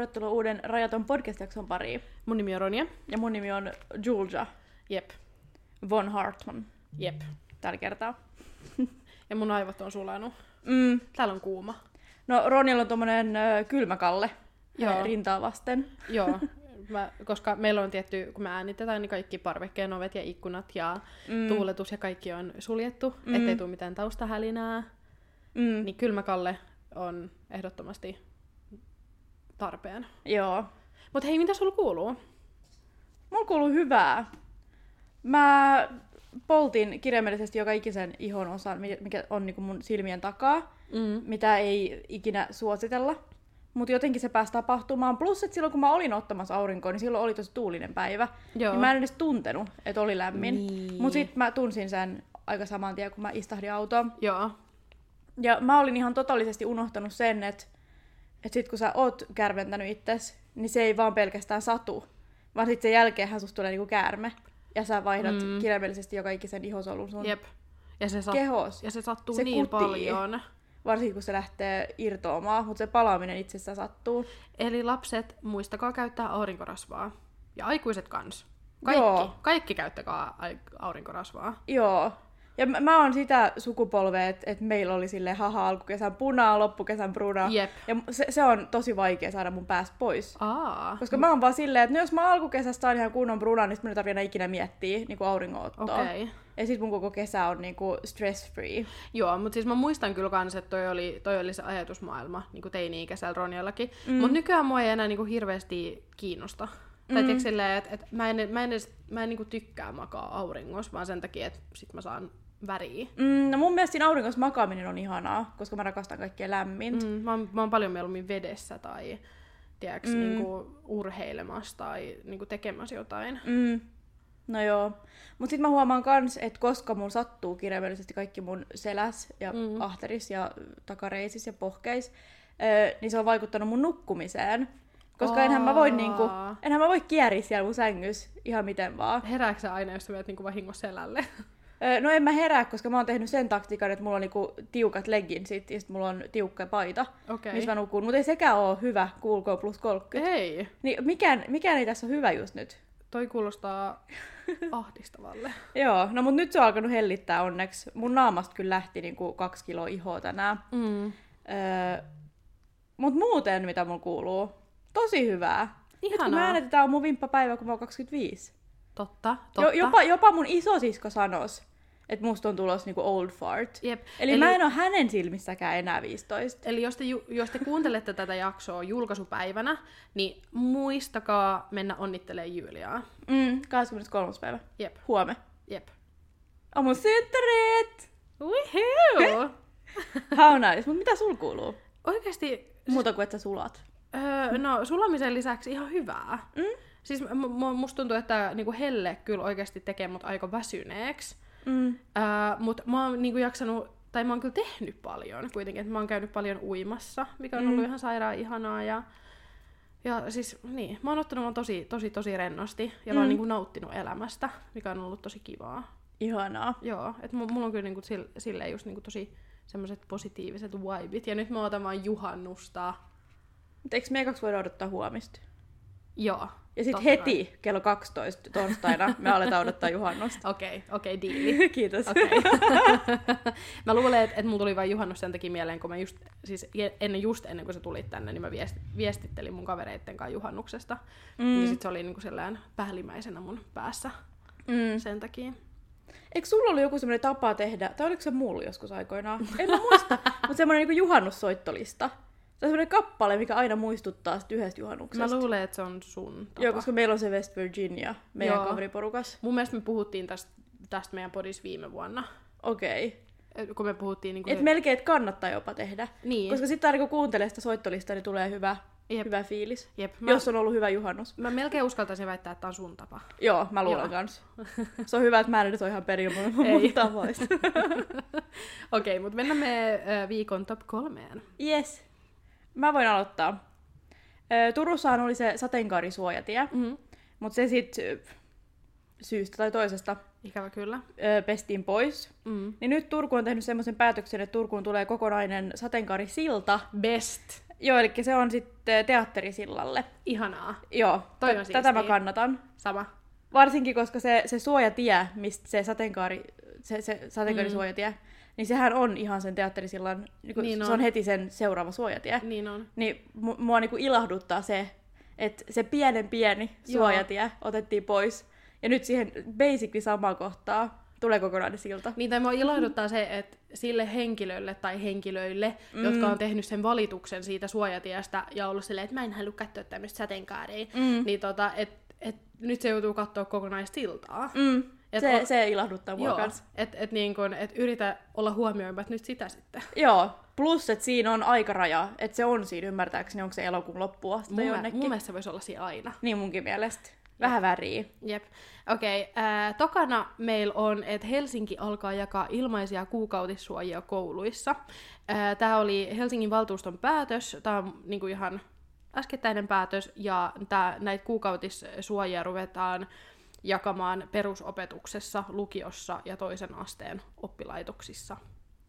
tervetuloa uuden Rajaton podcast-jakson pariin. Mun nimi on Ronja. Ja mun nimi on Julia Jep. von Hartman Jep. tällä kertaa. Ja mun aivot on sulanut. Mm. Täällä on kuuma. No Ronilla on tommonen ö, kylmäkalle. Joo. rintaa vasten. Joo. Mä, koska meillä on tietty, kun me äänitetään, niin kaikki parvekkeen ovet ja ikkunat ja mm. tuuletus ja kaikki on suljettu, mm. ettei tule mitään taustahälinää. Mm. Niin kylmäkalle on ehdottomasti tarpeen. Joo. Mutta hei, mitä sulla kuuluu? Mulla kuuluu hyvää. Mä poltin kirjaimellisesti joka ikisen ihon osan, mi- mikä on niinku mun silmien takaa, Mm. mitä ei ikinä suositella. Mutta jotenkin se pääsi tapahtumaan. Plus, että silloin kun mä olin ottamassa aurinkoa, niin silloin oli tosi tuulinen päivä. Joo. Niin mä en edes tuntenut, että oli lämmin. Niin. Mutta sitten mä tunsin sen aika saman tien, kun mä istahdin autoon. Joo. Ja mä olin ihan totaalisesti unohtanut sen, että, että sit kun sä oot kärventänyt itses, niin se ei vaan pelkästään satu. Vaan sitten sen jälkeenhän susta tulee niinku käärme. Ja sä vaihdat Mm. kirjaimellisesti joka ikisen ihosolun sun Jep. Ja se, sat- kehos. ja se sattuu Se niin kutii. paljon. Varsinkin kun se lähtee irtoamaan, mutta se palaaminen itsessään sattuu. Eli lapset, muistakaa käyttää aurinkorasvaa. Ja aikuiset kans. Kaikki, Joo. kaikki käyttäkää aurinkorasvaa. Joo. Ja mä, mä oon sitä sukupolvea, että et meillä oli sille haha alkukesän punaa, loppukesän bruna. Jep. Ja se, se on tosi vaikea saada mun päästä pois. Aa. Koska mä oon vaan silleen, että no jos mä alkukesästä saan ihan kunnon brunan, niin sit mun ei tarvitse enää ikinä miettiä niin auringonottoa. Okei. Okay. Ja sit mun koko kesä on niinku stress free. Joo, mutta siis mä muistan kyllä kans, että toi oli, toi oli se ajatusmaailma niin kuin teini-ikäisellä Ronjallakin. Mm. Mutta nykyään mua ei enää niin kuin hirveästi kiinnosta. Mm. Tai tiedätkö silleen, että et mä en, mä en, edes, mä en niin kuin tykkää makaa auringossa, vaan sen takia, että sit mä saan väriä. Mm, no mun mielestä siinä auringossa makaaminen on ihanaa, koska mä rakastan kaikkea lämmintä. Mm, mä, oon, mä oon paljon mieluummin vedessä tai tiedätkö, mm. niin kuin urheilemassa tai niin kuin tekemässä jotain. Mm. No joo. Mut sit mä huomaan kans, että koska mun sattuu kirjaimellisesti kaikki mun seläs ja mm. ahteris ja takareisis ja pohkeis, öö, niin se on vaikuttanut mun nukkumiseen. Koska enhän mä voi niinku, enhän mä voi kieriä siellä mun sängys ihan miten vaan. Herääkö sä aina, jos sä menet niin vahingossa selälle? No en mä herää, koska mä oon tehnyt sen taktiikan, että mulla on niinku tiukat legginsit ja sit mulla on tiukka paita, Okei. missä mä nukun. Mutta ei sekään oo hyvä, kuulkoo plus 30. Ei. Niin mikään, mikään ei tässä ole hyvä just nyt. Toi kuulostaa ahdistavalle. Joo, no mut nyt se on alkanut hellittää onneksi. Mun naamasta kyllä lähti niinku kaksi kiloa ihoa tänään. Mm. Öö, mut muuten, mitä mulla kuuluu, tosi hyvää. Nyt kun Ihanaa. mä äänetetään, on mun vimppapäivä, kun mä oon 25. Totta, Jo, totta. jopa, jopa mun isosisko sanos, että musta on tulossa niinku old fart. Jep. Eli, Eli mä en oo hänen silmissäkään enää 15. Eli jos te, ju- jos te kuuntelette tätä jaksoa julkaisupäivänä, niin muistakaa mennä onnittelemaan Juliaa. Mm, 23. päivä. Jep, Huome. jep. On mun synttärit! Woohoo! How nice. Mut mitä sul kuuluu? Oikeasti, Muuta kuin että sä sulat. öö, no sulamisen lisäksi ihan hyvää. Mm? Siis m- m- musta tuntuu, että niinku helle kyllä oikeasti tekee mut aika väsyneeksi. Mm. Öö, mutta mä oon niinku jaksanut, tai mä oon kyllä tehnyt paljon kuitenkin, että mä oon käynyt paljon uimassa, mikä on ollut Mm. ihan sairaan ihanaa ja ja siis niin, mä oon ottanut vaan tosi, tosi, tosi rennosti ja mm. mä oon Mm. niinku nauttinut elämästä, mikä on ollut tosi kivaa. Ihanaa. Joo, että mulla on kyllä niinku sil, silleen just niinku tosi semmoiset positiiviset vibit. Ja nyt mä otan vaan juhannusta. Mutta eikö me kaksi voida odottaa huomista? Joo. Ja sitten heti kai. kello 12 torstaina me aletaan odottaa juhannusta. Okei, okay, okei, okay, diili. Kiitos. Okei. mä luulen, että et mulla tuli vain juhannus sen takia mieleen, kun mä just, siis ennen, just ennen kuin sä tulit tänne, niin mä viest, viestittelin mun kavereitten kanssa juhannuksesta. Mm. Ja sit se oli niinku sellainen päällimmäisenä mun päässä Mm. sen takia. Eikö sulla ollut joku semmoinen tapa tehdä, tai oliko se mulla joskus aikoinaan? En mä muista, mutta semmoinen niin juhannussoittolista. Se on semmoinen kappale, mikä aina muistuttaa sit yhdestä juhannuksesta. Mä luulen, että se on sun tapa. Joo, koska meillä on se West Virginia, meidän Joo. kaveriporukas. Mun mielestä me puhuttiin tästä, tästä meidän podissa viime vuonna. Okei. Okay. Kun me puhuttiin niinku... Et melkein, et kannattaa jopa tehdä. Niin. Koska sitten aina kun kuuntelee sitä soittolistaa, niin tulee hyvä, Jep. hyvä fiilis. Jep, Mä... Jos on ollut hyvä juhannus. mä melkein uskaltaisin väittää, että tää on sun tapa. Joo, mä luulen Joo. kans. Se on hyvä, että mä en nyt ole ihan perin mun, tavoista. Okei, mutta mennään me viikon top kolmeen. Yes. Mä voin aloittaa. Turussahan oli se sateenkaarisuojatie, Mm-hmm. mutta se sitten syystä tai toisesta Ikävä kyllä. pestiin pois. Mm. Niin nyt Turku on tehnyt semmoisen päätöksen, että Turkuun tulee kokonainen sateenkaarisilta. Best. Joo, eli se on sitten teatterisillalle. Ihanaa. Joo, Toi on tätä mä kannatan. Sama. Varsinkin, koska se, se suojatie, mistä se sateenkaari, se, se sateenkaarisuojatie, niin sehän on ihan sen teatterisillan, niin Niin se on. on heti sen seuraava suojatie. Niin on. Niin mu- mua niinku ilahduttaa se, että se pienen pieni Joo. suojatie otettiin pois. Ja nyt siihen basically samaan kohtaa tulee kokonainen silta. Niin tai mua ilahduttaa se, että sille henkilölle tai henkilöille, mm. jotka on tehnyt sen valituksen siitä suojatiestä ja ollut silleen, että mä en halua katsoa tämmöistä sateenkaaria, Mm. niin tota, et, et, nyt se joutuu katsoa kokonaisiltaa. Mm. Et Se, on- se ilahduttaa mua Joo, kanssa. että et niin kun, et yritä olla huomioimatta nyt sitä sitten. Joo, plus että siinä on aikaraja, että se on siinä ymmärtääkseni, onko se elokuun loppuun asti Mun, jonnekin. mun mielestä se voisi olla siinä aina. Niin munkin mielestä. Vähän väriä. Jep. Okei, okay, tokana meillä on, että Helsinki alkaa jakaa ilmaisia kuukautissuojia kouluissa. Tämä oli Helsingin valtuuston päätös, tämä on niinku ihan äskettäinen päätös, ja tää, näitä kuukautissuojia ruvetaan jakamaan perusopetuksessa, lukiossa ja toisen asteen oppilaitoksissa.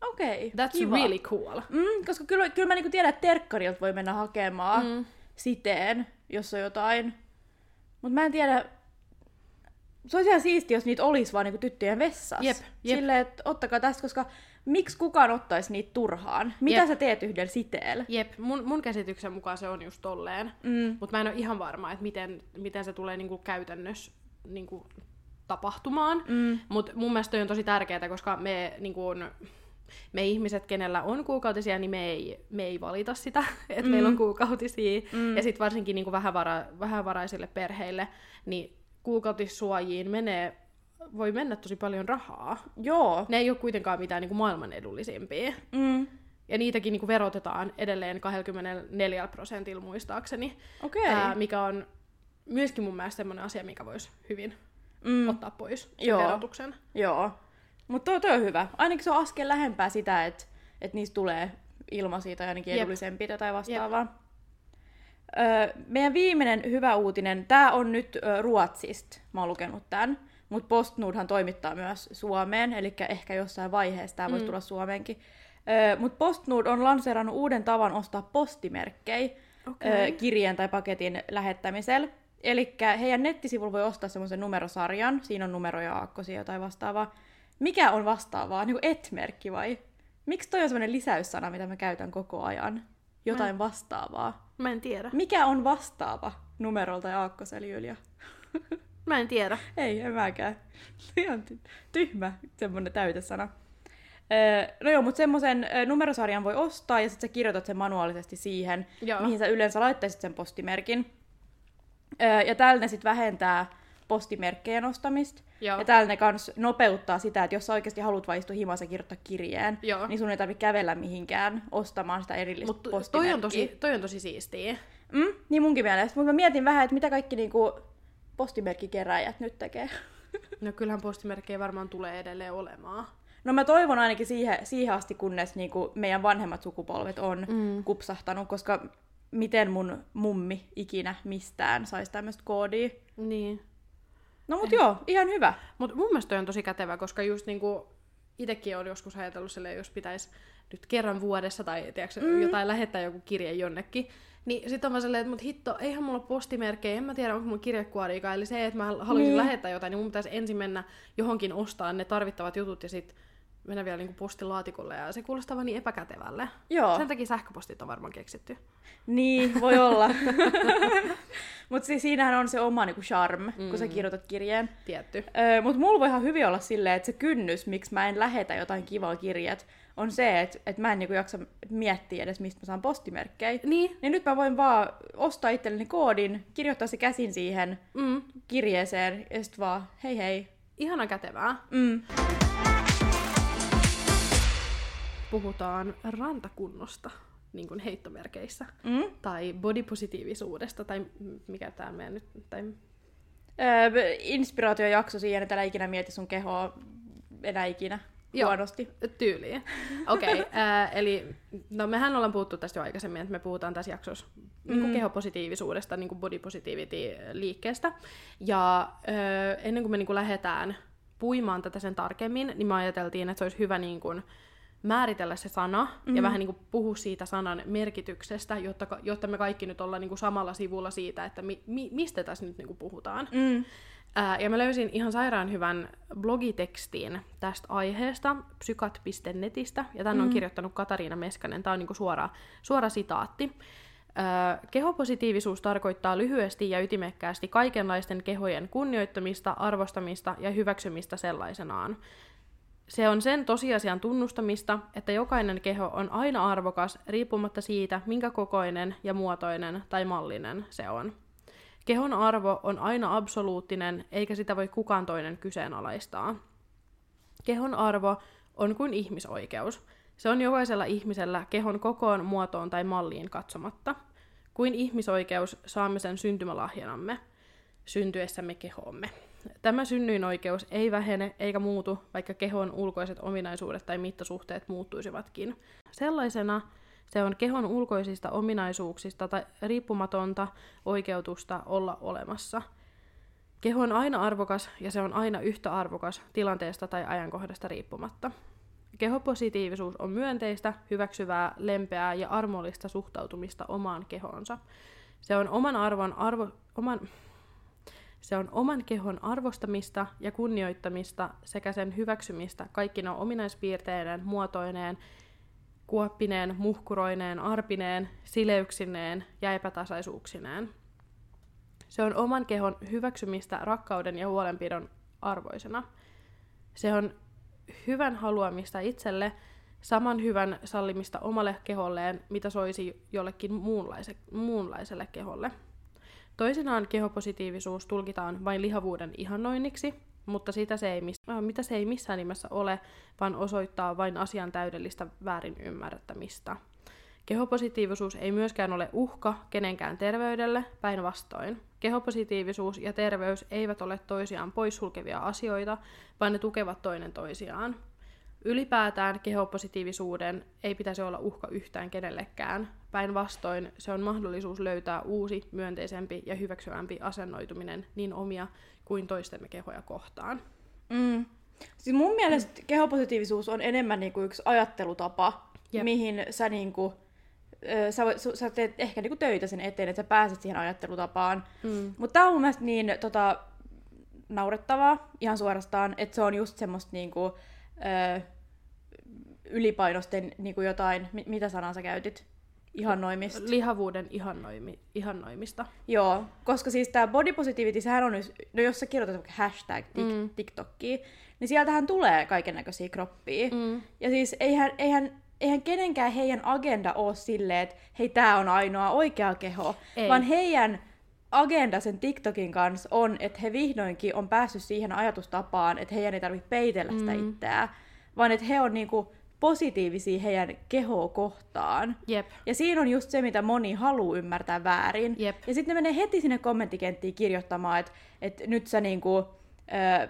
Okei, That's kiva. really cool. Mm, koska kyllä, kyllä mä niinku tiedän, että terkkarilta voi mennä hakemaan mm. siteen, jos on jotain. Mutta mä en tiedä, se olisi ihan siistiä, jos niitä olisi vaan niinku tyttöjen vessassa. Jep, jep. Silleen, että ottakaa tästä, koska miksi kukaan ottaisi niitä turhaan? Mitä Jep. sä teet yhdellä siteellä? Jep, mun, mun käsityksen mukaan se on just tolleen. Mm. Mutta mä en ole ihan varma, että miten, miten se tulee niinku käytännössä niinku tapahtumaan. Mm. Mutta mun mielestä toi on tosi tärkeää, koska me, niinku, me ihmiset, kenellä on kuukautisia, niin me ei, me ei valita sitä, että mm. meillä on kuukautisia. Mm. Ja sitten varsinkin niinku vähävara, vähävaraisille perheille, niin kuukautissuojiin menee, voi mennä tosi paljon rahaa. Joo. Ne ei ole kuitenkaan mitään niinku maailman edullisimpia. Mm. Ja niitäkin niinku verotetaan edelleen 24 prosentilla muistaakseni, Okei. ää, mikä on myöskin mun mielestä semmoinen asia, mikä voisi hyvin Mm. ottaa pois Joo. verotuksen. Joo. Mutta toi, toi on hyvä. Ainakin se on askel lähempää sitä, että et niistä tulee ilmaisia tai ainakin Jep. edullisempia tai vastaavaa. Öö, meidän viimeinen hyvä uutinen, tämä on nyt ö, Ruotsista, mä oon lukenut tämän, mutta PostNordhan toimittaa myös Suomeen, eli ehkä jossain vaiheessa tämä voisi Mm. tulla Suomeenkin. Öö, mutta PostNord on lanseerannut uuden tavan ostaa postimerkkejä Okei. ö, kirjeen tai paketin lähettämisellä. Eli heidän nettisivulla voi ostaa semmoisen numerosarjan, siinä on numeroja, aakkosia tai vastaavaa. Mikä on vastaavaa? Niin kuin et-merkki vai? Miksi toi on semmoinen lisäyssana, mitä mä käytän koko ajan? Jotain vastaavaa. Mä en tiedä. Mikä on vastaava numerolta ja aakkosella, Julia? Mä en tiedä. Ei, en mäkään. Ihan ty- tyhmä semmonen täytesana. Öö, no joo, mutta semmoisen numerosarjan voi ostaa ja sitten sä kirjoitat sen manuaalisesti siihen, Joo. mihin sä yleensä laittaisit sen postimerkin. Öö, ja tällä ne sitten vähentää postimerkkejä ostamista. Joo. Ja tällä ne kans nopeuttaa sitä, että jos sä oikeasti haluat vaan istua himassa ja kirjoittaa kirjeen, Joo. niin sun ei tarvitse kävellä mihinkään ostamaan sitä erillistä Mutta postimerkkiä. toi on, tosi, toi on tosi siistiä. Mm, niin munkin mielestä. Mutta mä mietin vähän, että mitä kaikki niinku postimerkkikeräjät nyt tekee. No kyllähän postimerkkejä varmaan tulee edelleen olemaan. No mä toivon ainakin siihen, siihen asti, kunnes niinku meidän vanhemmat sukupolvet on mm. kupsahtanut, koska miten mun mummi ikinä mistään saisi tämmöistä koodia. Niin. No mut joo, ihan hyvä. Mutta mun mielestä on tosi kätevä, koska just niinku itsekin on joskus ajatellut silleen, jos pitäisi nyt kerran vuodessa tai tiedätkö, mm. jotain lähettää joku kirje jonnekin, niin sitten on vaan silleen, että mut hitto, eihän mulla postimerkkejä, en mä tiedä, onko mulla kirjekuoriikaan. Eli se, että mä haluaisin niin. lähettää jotain, niin mun pitäisi ensin mennä johonkin ostaa ne tarvittavat jutut ja sitten mennä vielä niinku postilaatikolle. Ja se kuulostaa vaan niin epäkätevälle. Joo. Sen takia sähköpostit on varmaan keksitty. Niin, voi olla. Mutta siis siinähän on se oma niinku charm, mm. kun sä kirjoitat kirjeen. Tietty. Öö, Mutta mulla voi ihan hyvin olla silleen, että se kynnys, miksi mä en lähetä jotain kivaa kirjat, on se, että et mä en niinku jaksa miettiä edes, mistä mä saan postimerkkejä. Niin. Niin nyt mä voin vaan ostaa itselleni koodin, kirjoittaa se käsin siihen Mm. kirjeeseen ja sit vaan hei hei. Ihana kätevää. Mm. Puhutaan rantakunnosta, niin kuin heittomerkeissä. Mm. Tai bodypositiivisuudesta, tai mikä tämä meidän nyt... Tai... Öö, inspiraatiojakso siihen, että älä ikinä mieti sun kehoa enää ikinä Joo. huonosti. Tyyliin. Okei, okay, eli no mehän ollaan puhuttu tästä jo aikaisemmin, että me puhutaan tässä jaksossa mm. niin kehopositiivisuudesta, niin body positivity liikkeestä. Ja ö, ennen kuin me niin kuin lähdetään puimaan tätä sen tarkemmin, niin me ajateltiin, että se olisi hyvä niin kuin, määritellä se sana mm. ja vähän niin kuin puhua siitä sanan merkityksestä, jotta, jotta me kaikki nyt ollaan niin kuin samalla sivulla siitä, että mi, mi, mistä tässä nyt niin kuin puhutaan. Mm. Ää, ja mä löysin ihan sairaan hyvän blogitekstin tästä aiheesta psykat.netistä, ja tämän mm. on kirjoittanut Katariina Meskanen, tämä on niinku suora, suora sitaatti. Ää, kehopositiivisuus tarkoittaa lyhyesti ja ytimekkäästi kaikenlaisten kehojen kunnioittamista, arvostamista ja hyväksymistä sellaisenaan. Se on sen tosiasian tunnustamista, että jokainen keho on aina arvokas riippumatta siitä, minkä kokoinen ja muotoinen tai mallinen se on. Kehon arvo on aina absoluuttinen, eikä sitä voi kukaan toinen kyseenalaistaa. Kehon arvo on kuin ihmisoikeus. Se on jokaisella ihmisellä kehon kokoon, muotoon tai malliin katsomatta. Kuin ihmisoikeus saamme sen syntymälahjanamme, syntyessämme kehoomme. Tämä synnyin-oikeus ei vähene eikä muutu, vaikka kehon ulkoiset ominaisuudet tai mittasuhteet muuttuisivatkin. Sellaisena se on kehon ulkoisista ominaisuuksista tai riippumatonta oikeutusta olla olemassa. Keho on aina arvokas ja se on aina yhtä arvokas tilanteesta tai ajankohdasta riippumatta. Kehopositiivisuus on myönteistä, hyväksyvää, lempeää ja armollista suhtautumista omaan kehoonsa. Se on oman arvon arvo, oman, se on oman kehon arvostamista ja kunnioittamista sekä sen hyväksymistä kaikki ne ominaispiirteinen, muotoineen kuoppineen, muhkuroineen, arpineen, sileyksineen ja epätasaisuuksineen. Se on oman kehon hyväksymistä rakkauden ja huolenpidon arvoisena. Se on hyvän haluamista itselle, saman hyvän sallimista omalle keholleen, mitä soisi jollekin muunlaise- muunlaiselle keholle. Toisinaan kehopositiivisuus tulkitaan vain lihavuuden ihannoinniksi, mutta sitä se ei, äh, mitä se ei missään nimessä ole, vaan osoittaa vain asian täydellistä väärin ymmärtämistä. Kehopositiivisuus ei myöskään ole uhka kenenkään terveydelle, päinvastoin. Kehopositiivisuus ja terveys eivät ole toisiaan poissulkevia asioita, vaan ne tukevat toinen toisiaan. Ylipäätään kehopositiivisuuden ei pitäisi olla uhka yhtään kenellekään. Päinvastoin se on mahdollisuus löytää uusi, myönteisempi ja hyväksyvämpi asennoituminen niin omia kuin toistemme kehoja kohtaan. Mm. Siis mun mielestä mm. kehopositiivisuus on enemmän niinku yksi ajattelutapa, Jep. mihin sä, niinku, sä, sä teet ehkä niinku töitä sen eteen, että sä pääset siihen ajattelutapaan. Mm. Mutta tää on mun mielestä niin tota, naurettavaa ihan suorastaan, että se on just semmoista niinku, ö, ylipainosten niinku jotain, mitä sanaa sä käytit? Ihannoimista. Lihavuuden ihannoimi, ihannoimista. Joo, koska siis tämä body positivity, sehän on, no jos sä kirjoitat hashtag tik, mm. TikTokkiin, niin sieltähän tulee kaiken näköisiä kroppia. Mm. Ja siis eihän, eihän, eihän kenenkään heidän agenda ole silleen, että hei, tämä on ainoa oikea keho, Ei. vaan heidän agenda sen TikTokin kanssa on, että he vihdoinkin on päässyt siihen ajatustapaan, että heidän ei tarvitse peitellä sitä mm. itseään, vaan että he on niinku positiivisia heidän kehoa kohtaan. Jep. Ja siinä on just se, mitä moni haluaa ymmärtää väärin. Jep. Ja sitten ne menee heti sinne kommenttikenttiin kirjoittamaan, että, että nyt sä niinku, ö,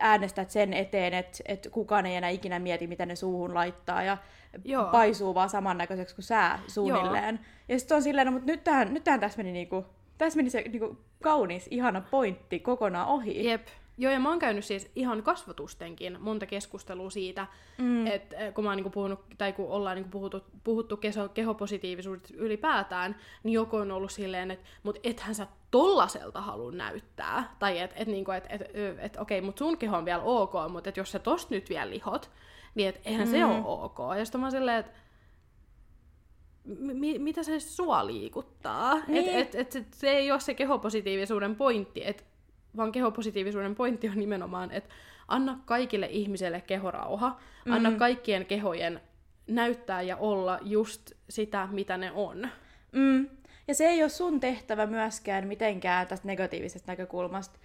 äänestät sen eteen, että, että kukaan ei enää ikinä mieti, mitä ne suuhun laittaa, ja Joo. paisuu vaan samannäköiseksi kuin sä suunnilleen. Joo. Ja sitten on silleen, no, mutta nyt tähän, nyt tähän tässä meni, niinku, tässä meni se niinku, kaunis, ihana pointti kokonaan ohi. Jep. Joo, ja mä oon käynyt siis ihan kasvatustenkin monta keskustelua siitä, mm. että eh, kun mä oon niinku puhunut, tai kun ollaan niinku puhuttu, puhuttu keho, kehopositiivisuudesta ylipäätään, niin joku on ollut silleen, että mut ethän sä tollaselta halua näyttää. Tai että et, niinku, et, et, et, et okei, mut sun keho on vielä ok, mutta et jos sä tosta nyt vielä lihot, niin et eihän mm. se ole ok. Ja sitten mä oon silleen, että mi- mitä se sua liikuttaa. Niin. Et, et, et, et, se ei ole se kehopositiivisuuden pointti, että vaan kehopositiivisuuden pointti on nimenomaan, että anna kaikille ihmisille kehorauha, mm. anna kaikkien kehojen näyttää ja olla just sitä, mitä ne on. Mm. Ja se ei ole sun tehtävä myöskään mitenkään tästä negatiivisesta näkökulmasta.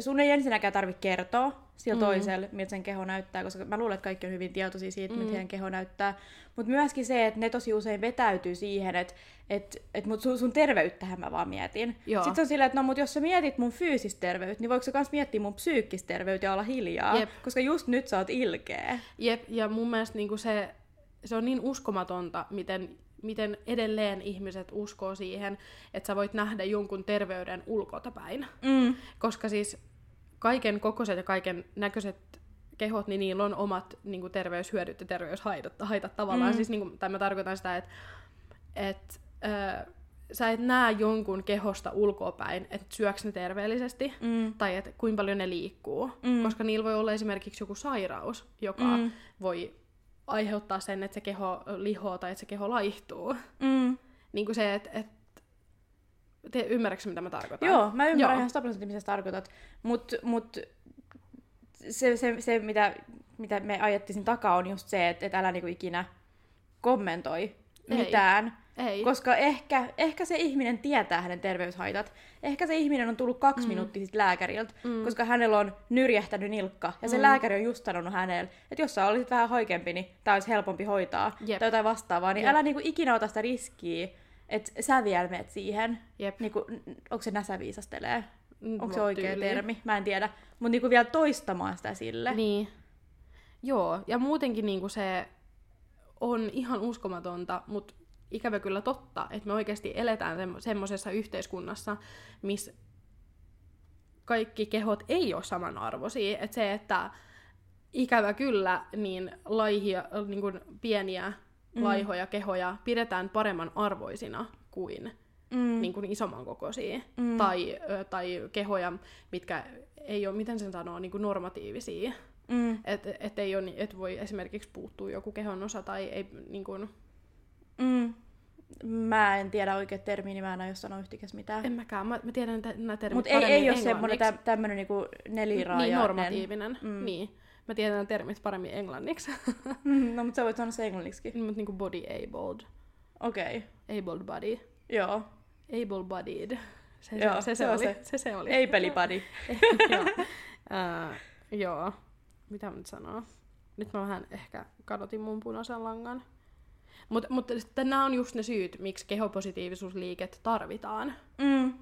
Sun ei ensinnäkään tarvitse kertoa sillä mm. toiselle, miltä sen keho näyttää, koska mä luulen, että kaikki on hyvin tietoisia siitä, mm. heidän keho näyttää. Mutta myöskin se, että ne tosi usein vetäytyy siihen, että et, et mut sun, sun terveyttähän mä vaan mietin. Joo. Sitten on sillä, että no mut jos sä mietit mun fyysistä terveyttä, niin voiko sä kans miettiä mun psyykkistä terveyttä ja olla hiljaa? Jep. Koska just nyt sä oot ilkeä. Jep, ja mun mielestä niinku se, se on niin uskomatonta, miten miten edelleen ihmiset uskoo siihen, että sä voit nähdä jonkun terveyden ulkotapäin. Mm. Koska siis kaiken kokoiset ja kaiken näköiset kehot, niin niillä on omat niin kuin terveyshyödyt ja terveyshaitat haitat tavallaan. Mm. Siis, niin kuin, tai mä tarkoitan sitä, että et, äh, sä et näe jonkun kehosta ulkoapäin, että syöks ne terveellisesti, mm. tai että kuinka paljon ne liikkuu. Mm. Koska niillä voi olla esimerkiksi joku sairaus, joka mm. voi aiheuttaa sen, että se keho lihoo tai että se keho laihtuu. Mm. Niin kuin se, että et, te ymmärrätkö, mitä mä tarkoitan? Joo, mä ymmärrän Joo. ihan 100 mitä sä tarkoitat. Mutta mut se, se, se mitä, mitä me ajettiin siinä takaa, on just se, että et älä niinku ikinä kommentoi Ei. mitään. Ei. Koska ehkä, ehkä se ihminen tietää hänen terveyshaitat. Ehkä se ihminen on tullut kaksi mm. minuuttia sitten lääkäriltä, mm. koska hänellä on nyrjähtänyt nilkka. Ja se mm. lääkäri on just sanonut hänelle, että jos sä olisit vähän hoikempi, niin tämä olisi helpompi hoitaa. Jep. Tai jotain vastaavaa. Niin Jep. älä niinku ikinä ota sitä riskiä, että sä vielä menet siihen. Jep. Niinku, onko se näsäviisastelee? Mm, onko se oikea tyyli. termi? Mä en tiedä. Mutta niinku vielä toistamaan sitä sille. Niin. Joo, ja muutenkin niinku se on ihan uskomatonta, mutta ikävä kyllä totta, että me oikeasti eletään semmo- semmoisessa yhteiskunnassa, missä kaikki kehot ei ole samanarvoisia. Että se, että ikävä kyllä, niin laihia, niin kuin pieniä mm. laihoja kehoja pidetään paremman arvoisina kuin, mm. niin kuin isomman kokoisia. Mm. Tai, tai kehoja, mitkä ei ole, miten sen sanoo, niin kuin normatiivisia. Mm. Että et ei ole, et voi esimerkiksi puuttua joku kehon osa tai ei niin kuin, Mm. Mä en tiedä oikein termiä, niin mä en aio sanoa yhtikäs mitään. En mäkään, mä, mä tiedän nämä termit Mutta ei, ei ole semmoinen tä, tämmöinen niinku neliraajainen. Niin, normatiivinen. Mm. Niin. Mä tiedän nämä termit paremmin englanniksi. no, mutta sä voit sanoa se englanniksi. Mutta niinku body abled. Okei. Okay. Abled body. Joo. Able bodied. Se, joo, se, se, se, oli. se. se, se oli. Ei pelibody. joo. Uh, joo. Mitä mä nyt sanoo? Nyt mä vähän ehkä kadotin mun punaisen langan. Mutta mut sitten nämä on just ne syyt, miksi kehopositiivisuusliiket tarvitaan. Mm.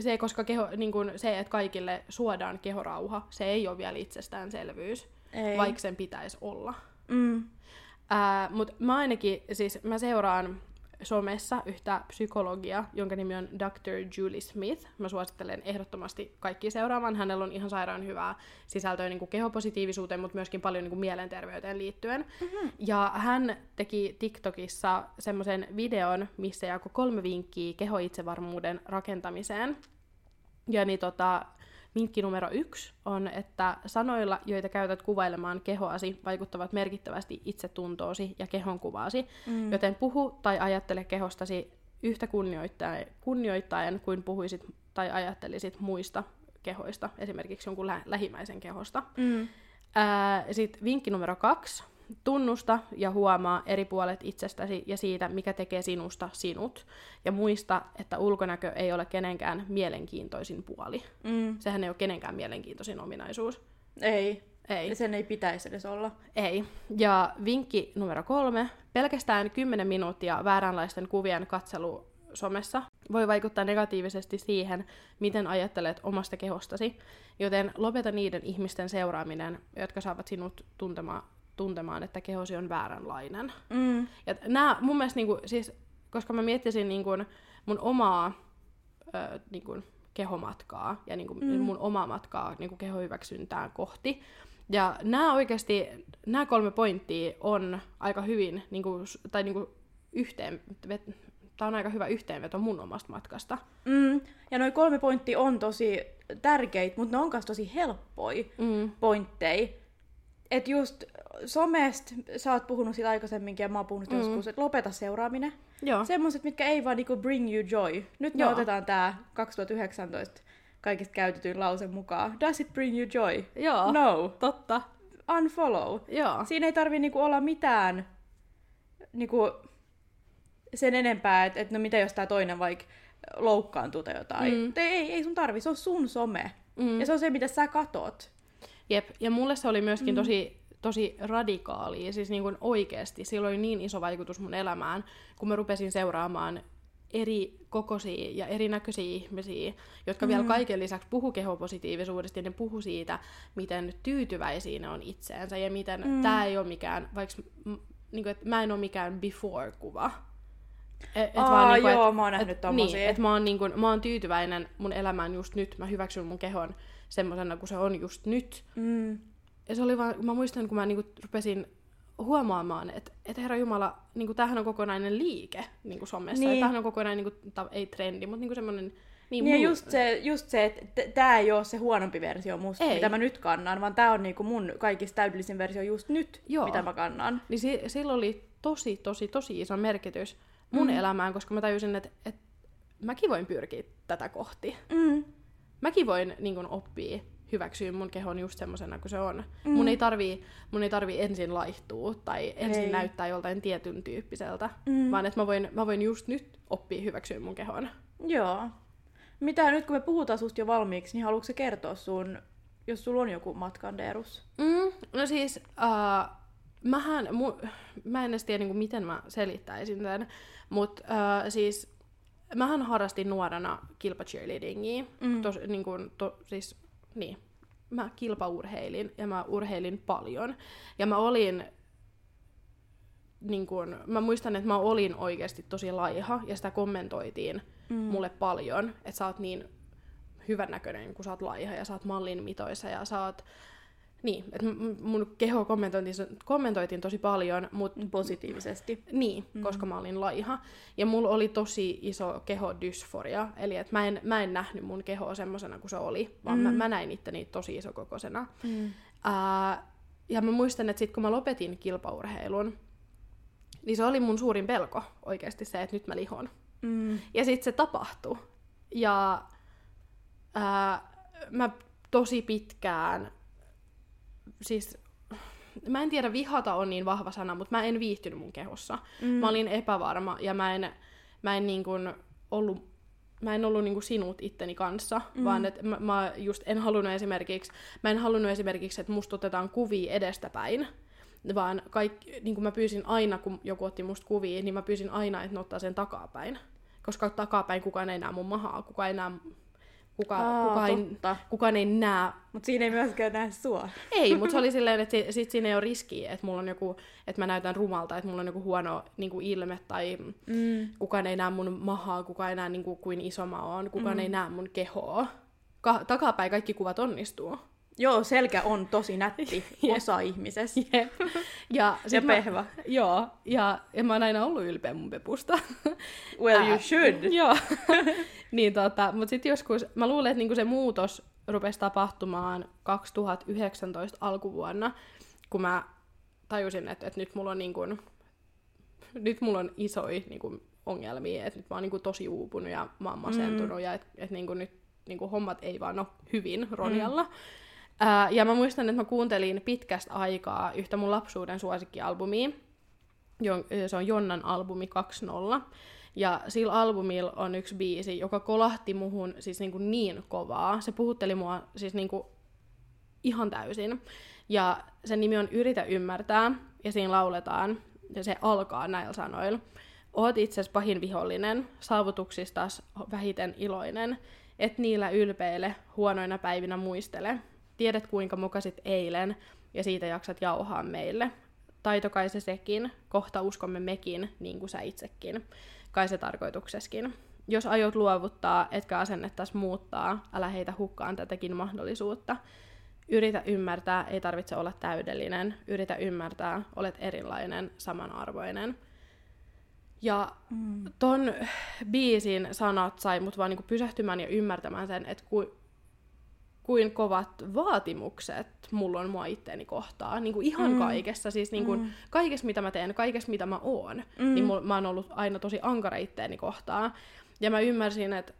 Se, koska keho, niin kun se, että kaikille suodaan kehorauha, se ei ole vielä itsestäänselvyys, ei. vaikka sen pitäisi olla. Mm. Mutta mä ainakin, siis mä seuraan somessa yhtä psykologia, jonka nimi on Dr. Julie Smith. Mä suosittelen ehdottomasti kaikki seuraamaan. Hänellä on ihan sairaan hyvää sisältöä niin kuin kehopositiivisuuteen, mutta myöskin paljon niin kuin mielenterveyteen liittyen. Mm-hmm. Ja hän teki TikTokissa semmoisen videon, missä jakoi kolme vinkkiä kehoitsevarmuuden rakentamiseen. Ja niin tota, Vinkki numero yksi on, että sanoilla, joita käytät kuvailemaan kehoasi, vaikuttavat merkittävästi itsetuntoosi ja kehonkuvaasi, mm. joten puhu tai ajattele kehostasi yhtä kunnioittaen, kunnioittaen kuin puhuisit tai ajattelisit muista kehoista, esimerkiksi jonkun lä- lähimmäisen kehosta. Mm. Sitten vinkki numero kaksi Tunnusta ja huomaa eri puolet itsestäsi ja siitä, mikä tekee sinusta sinut. Ja muista, että ulkonäkö ei ole kenenkään mielenkiintoisin puoli. Mm. Sehän ei ole kenenkään mielenkiintoisin ominaisuus. Ei. Ei. Sen ei pitäisi edes olla. Ei. Ja vinkki numero kolme. Pelkästään 10 minuuttia vääränlaisten kuvien katselu somessa voi vaikuttaa negatiivisesti siihen, miten ajattelet omasta kehostasi, joten lopeta niiden ihmisten seuraaminen, jotka saavat sinut tuntemaan tuntemaan, että kehosi on vääränlainen. Mm. Ja nämä mun mielestä, niin kuin, siis, koska mä miettisin niin kuin, mun omaa ö, niin kuin, kehomatkaa ja niin kuin, mm. mun omaa matkaa niin kuin kehohyväksyntään kohti. Ja nämä oikeasti, nämä kolme pointtia on aika hyvin, niin kuin, tai niin kuin yhteen, tämä on aika hyvä yhteenveto mun omasta matkasta. Mm. Ja noin kolme pointtia on tosi tärkeitä, mutta ne on myös tosi helppoja mm. pointteja. Että just somesta, sä oot puhunut siitä aikaisemminkin ja mä oon puhunut mm. joskus, että lopeta seuraaminen. Joo. Semmoiset, mitkä ei vaan niinku bring you joy. Nyt me Joo. otetaan tää 2019 kaikista käytetyin lause mukaan. Does it bring you joy? Joo. No. Totta. Unfollow. Joo. Siinä ei tarvi niinku olla mitään niinku sen enempää, että et no mitä jos tää toinen vaikka loukkaantuu tai jotain. Mm. Ei, ei, ei sun tarvi, se on sun some. Mm. Ja se on se, mitä sä katot. Jep, ja mulle se oli myöskin mm. tosi tosi radikaalia, siis niin kuin oikeasti. Sillä oli niin iso vaikutus mun elämään, kun mä rupesin seuraamaan eri kokoisia ja erinäköisiä ihmisiä, jotka mm. vielä kaiken lisäksi puhu kehopositiivisuudesta ja ne puhu siitä, miten tyytyväisiä ne on itseensä ja miten mm. tämä ei ole mikään, vaikka niin kuin, että mä en ole mikään before-kuva. Et, et Aa, vaan, niin kuin, joo, et, mä oon nähnyt et, Niin, että mä oon, niin kuin, mä oon tyytyväinen mun elämään just nyt, mä hyväksyn mun kehon semmoisena kuin se on just nyt. Mm. ja se oli vaan, mä muistan, kun mä niinku rupesin huomaamaan, että, että herra Jumala, niin kuin, tämähän on kokonainen liike niin kuin somessa. Niin. Tämähän on kokonainen, niin kuin, ta, ei trendi, mutta niin kuin semmoinen... Niin, niin just, se, just se, että tämä ei ole se huonompi versio musta, ei. mitä mä nyt kannan, vaan tämä on niinku mun kaikista täydellisin versio just nyt, Joo. mitä mä kannan. Niin si- sillä oli tosi, tosi, tosi iso merkitys mun mm. elämään, koska mä tajusin, että, että mäkin voin pyrkiä tätä kohti. Mm. Mäkin voin niin kun, oppia hyväksyä mun kehon just semmosena kuin se on. Mm. Mun, ei tarvii, mun ei tarvii ensin laihtua tai ensin ei. näyttää joltain tietyn tyyppiseltä, mm. vaan että mä voin, mä voin just nyt oppia hyväksyä mun kehon. Joo. Mitä nyt kun me puhutaan susta jo valmiiksi, niin haluatko kertoa sun, jos sulla on joku matkandeerus? Mm, no siis, uh, mähän, mu, mä en edes tiedä niin miten mä selittäisin tämän, mutta uh, siis mähän harrastin nuorena kilpacheerleadingia, mm. tos, niin kuin, to, siis niin, mä kilpaurheilin ja mä urheilin paljon. Ja mä olin, niin kun, mä muistan, että mä olin oikeasti tosi laiha ja sitä kommentoitiin mm. mulle paljon, että sä oot niin hyvännäköinen, kun sä oot laiha ja sä oot mallin mitoissa ja sä oot niin, että mun keho kommentoitiin, kommentoitiin tosi paljon, mutta positiivisesti. Niin, mm. koska mä olin laiha. Ja mulla oli tosi iso kehodysforia, eli että mä en, mä en nähnyt mun kehoa semmoisena kuin se oli, vaan mm. mä, mä näin itteni tosi isokokoisena. Mm. Uh, ja mä muistan, että sit kun mä lopetin kilpaurheilun, niin se oli mun suurin pelko oikeasti se, että nyt mä lihon. Mm. Ja sitten se tapahtui. Ja uh, mä tosi pitkään siis mä en tiedä, vihata on niin vahva sana, mutta mä en viihtynyt mun kehossa. Mm. Mä olin epävarma ja mä en, mä en niin kuin ollut mä en ollut niinku sinut itteni kanssa, mm. vaan että mä, mä just en halunnut esimerkiksi, mä en halunnut esimerkiksi, että musta otetaan kuvia edestäpäin, vaan kaikki, niin kuin mä pyysin aina, kun joku otti musta kuvia, niin mä pyysin aina, että ne ottaa sen takapäin. Koska takapäin kukaan ei näe mun mahaa, kukaan ei näe kuka, Aa, kuka ei, kukaan ei näe. Mutta siinä ei myöskään näe sua. Ei, mutta se oli silleen, että sit siinä ei ole riskiä, että mulla on joku, että mä näytän rumalta, että mulla on joku huono niin kuin ilme, tai mm. kukaan ei näe mun mahaa, kukaan ei näe niin kuin, kuin iso mä oon, kukaan mm. ei näe mun kehoa. Ka- takapäin kaikki kuvat onnistuu. Joo, selkä on tosi nätti osa ihmisestä. Yep. Ja, ja pehvä. joo, ja, ja mä oon aina ollut ylpeä mun pepusta. Well, you should. joo. niin tota, mutta sitten joskus, mä luulen, että niinku se muutos rupesi tapahtumaan 2019 alkuvuonna, kun mä tajusin, että, että nyt mulla on niinku, nyt mulla on isoja niinku, ongelmia, että nyt mä oon niinku tosi uupunut ja mä oon masentunut mm. ja että et, niinku, nyt niinku, hommat ei vaan ole hyvin Ronjalla. Mm. Ja mä muistan, että mä kuuntelin pitkästä aikaa yhtä mun lapsuuden suosikkialbumia. Se on Jonnan albumi 2.0. Ja sillä albumilla on yksi biisi, joka kolahti muhun siis niin, kuin niin kovaa. Se puhutteli mua siis niin kuin ihan täysin. Ja sen nimi on Yritä ymmärtää, ja siinä lauletaan, ja se alkaa näillä sanoilla. Oot itses pahin vihollinen, saavutuksistas vähiten iloinen, et niillä ylpeile, huonoina päivinä muistele. Tiedät kuinka mukasit eilen, ja siitä jaksat jauhaa meille. Taito kai se sekin, kohta uskomme mekin, niin kuin sä itsekin kai se tarkoitukseskin. Jos aiot luovuttaa, etkä asennettas muuttaa, älä heitä hukkaan tätäkin mahdollisuutta. Yritä ymmärtää, ei tarvitse olla täydellinen. Yritä ymmärtää, olet erilainen, samanarvoinen. Ja mm. ton biisin sanat sai mut vaan niinku pysähtymään ja ymmärtämään sen, että ku, kuin kovat vaatimukset mulla on mua itteeni kohtaan. Niin kuin ihan mm. kaikessa, siis niin kuin mm. kaikessa mitä mä teen, kaikessa mitä mä oon, mm. niin mulla, mä oon ollut aina tosi ankara itteeni kohtaan. Ja mä ymmärsin, että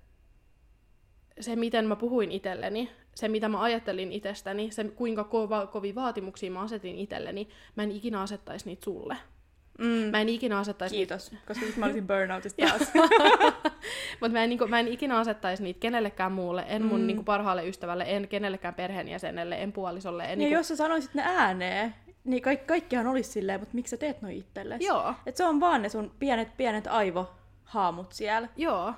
se miten mä puhuin itselleni, se mitä mä ajattelin itsestäni, se kuinka kova, kovia vaatimuksia mä asetin itselleni, mä en ikinä asettaisi niitä sulle. Mm. Mä en ikinä asettaisi... Kiitos, niitä... koska mä olisin burnoutista taas. Mutta mä, en, niin mä en ikinä asettaisi niitä kenellekään muulle, en mun mm. niin kuin, parhaalle ystävälle, en kenellekään perheenjäsenelle, en puolisolle. En, ja niin kuin... jos sä sanoisit ne ääneen, niin kaikki, kaikkihan olisi silleen, mutta miksi sä teet noin itsellesi? Joo. Et se on vaan ne sun pienet, pienet aivohaamut siellä. Joo.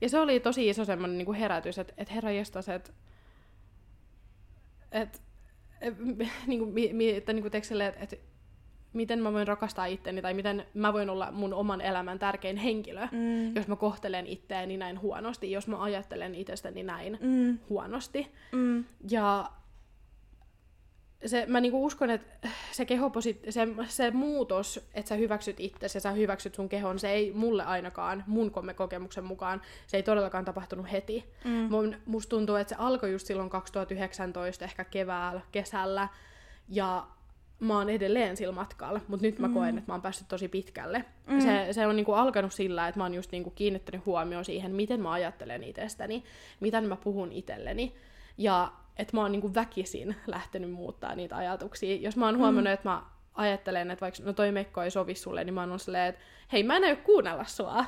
Ja se oli tosi iso semmoinen niin herätys, että et herra jestas, että et, et, niin kuin, mi, että kuin, että et, miten mä voin rakastaa itteni tai miten mä voin olla mun oman elämän tärkein henkilö, mm. jos mä kohtelen itteeni näin huonosti, jos mä ajattelen itsestäni näin mm. huonosti. Mm. Ja se, mä niinku uskon, että se, kehoposit, se, se muutos, että sä hyväksyt itse ja sä hyväksyt sun kehon, se ei mulle ainakaan, mun kokemuksen mukaan, se ei todellakaan tapahtunut heti. Mm. Mun, musta tuntuu, että se alkoi just silloin 2019, ehkä keväällä, kesällä, ja mä oon edelleen sillä matkalla, mutta nyt mä mm. koen, että mä oon päässyt tosi pitkälle. Mm. Se, se on niinku alkanut sillä, että mä oon just niinku kiinnittänyt huomioon siihen, miten mä ajattelen itsestäni, miten mä puhun itselleni. Ja että mä oon niinku väkisin lähtenyt muuttaa niitä ajatuksia. Jos mä oon mm. huomannut, että mä ajattelen, että vaikka no toi mekko ei sovi sulle, niin mä oon silleen, että hei mä en aio kuunnella sua.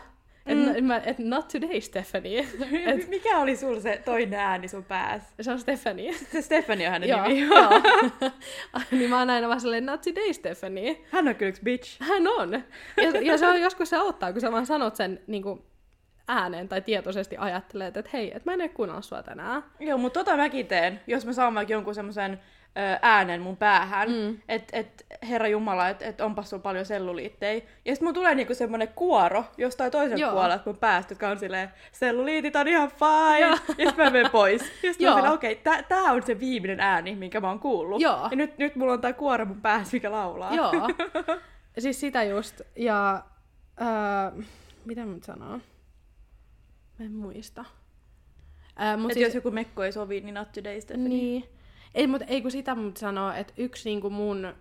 Mm. Et, et not today, Stephanie. Et, Mikä oli sulla se toinen ääni sun päässä? Se on Stephanie. Se Stephanie on hänen joo, nimi. Joo. niin mä oon aina vaan silleen, not today, Stephanie. Hän on kyllä yksi bitch. Hän on. Ja, ja se on joskus se auttaa, kun sä vaan sanot sen niin kuin, ääneen tai tietoisesti ajattelet, että hei, että mä en kuunnella sua tänään. Joo, mutta tota mäkin teen, jos mä saan vaikka jonkun semmoisen äänen mun päähän, mm. että et, herra Jumala, että et onpas sulla paljon selluliittejä. Ja sitten mun tulee niinku semmonen kuoro jostain toisen Joo. puolelta mun päästä, jotka on silleen, selluliitit on ihan fine, Joo. ja sitten mä menen pois. Ja sitten mä okei, okay, tää, tää on se viimeinen ääni, minkä mä oon kuullut. Joo. Ja nyt, nyt mulla on tää kuoro mun päässä, mikä laulaa. Joo. siis sitä just. Ja äh, mitä mä nyt sanoo? Mä en muista. Ää, mut siis, jos joku mekko ei sovi, niin not today, Stephanie. Niin. Ei, mutta ei kun sitä mut sanoo, että yksi niinku mun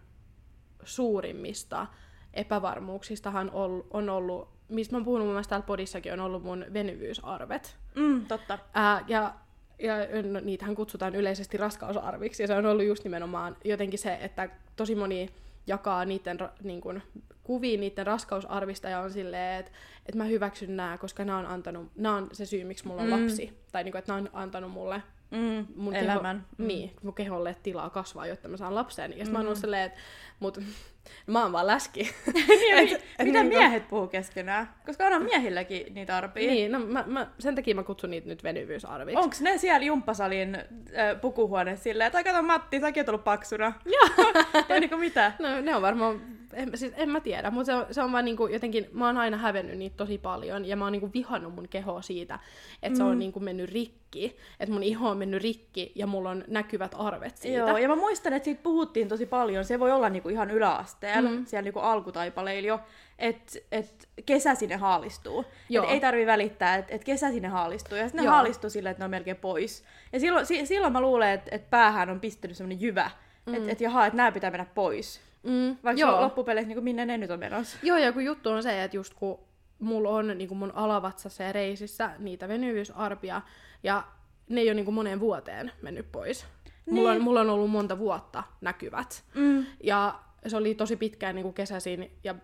suurimmista epävarmuuksistahan on, on ollut, mistä mä oon puhunut mun mielestä täällä podissakin, on ollut mun venyvyysarvet. Mm, totta. Ää, ja ja no, niitähän kutsutaan yleisesti raskausarviksi, ja se on ollut just nimenomaan jotenkin se, että tosi moni jakaa niiden niin kuin, kuvia niiden raskausarvista ja on silleen, että, että mä hyväksyn nämä, koska nämä on, antanut, nämä on se syy, miksi mulla on mm. lapsi. Tai niin kuin, että nämä on antanut mulle mm, mun elämän. Keho, mm. Niin, mun keholle tilaa kasvaa, jotta mä saan lapsen. Ja sitten mm. mä oon mm. silleen, että mut, mä oon vaan läski. niin, et, et, mitä niin, miehet puhuu keskenään? Koska onhan miehilläkin niitä arpia. Niin, no mä, mä, sen takia mä kutsun niitä nyt venyvyysarviksi. Onks ne siellä jumppasalin äh, pukuhuoneessa silleen, että kato Matti, säkin oot ollut paksuna. Joo. tai niinku mitä? No ne on varmaan en, siis en mä tiedä, mutta se on, se on vaan niinku jotenkin, mä oon aina hävennyt niitä tosi paljon ja mä oon niinku vihannut mun kehoa siitä, että mm. se on mm. niinku mennyt rikki, että mun iho on mennyt rikki ja mulla on näkyvät arvet siitä. Joo, ja mä muistan, että siitä puhuttiin tosi paljon, se voi olla niinku ihan yläasteella, mm. siellä niinku alkutaipaleilla jo, että et kesäsi ne haalistuu. Joo. Et ei tarvi välittää, että et kesäsi ne haalistuu. Ja sitten ne Joo. haalistuu sillä, että ne on melkein pois. Ja silloin, si, silloin mä luulen, että et päähän on pistänyt semmonen jyvä, mm. että et, jaha, että nämä pitää mennä pois. Mm, Vaikka joo. loppupeleissä niin minne ne nyt on menossa. Joo, ja kun juttu on se, että just kun mulla on niin kuin mun alavatsassa ja reisissä niitä venyvyysarpia, ja ne ei ole niin kuin moneen vuoteen mennyt pois. Niin. Mulla, on, mulla on ollut monta vuotta näkyvät. Mm. Ja se oli tosi pitkään niin kuin kesäisin ja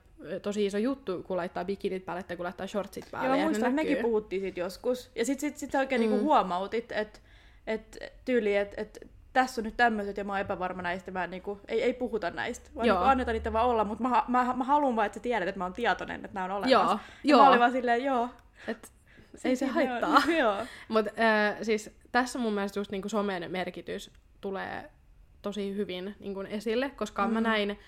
tosi iso juttu, kun laittaa bikinit päälle tai kun laittaa shortsit päälle. Joo, muistan, että mekin puhuttiin siitä joskus. Ja sit, sit, sit oikein niinku mm. niinku huomautit, että et, tyyli, että et, tässä on nyt tämmöiset ja mä oon epävarma näistä, mä niinku, ei, ei puhuta näistä, vaan niinku annetaan niitä vaan olla, mutta mä, mä, mä haluan vaan, että sä tiedät, että mä oon tietoinen, että nämä on olemassa. Joo, joo. Mä olin vaan silleen, joo. Et, ei se haittaa. Mutta äh, siis tässä mun mielestä just niinku somen merkitys tulee tosi hyvin niinku esille, koska mm. mä näin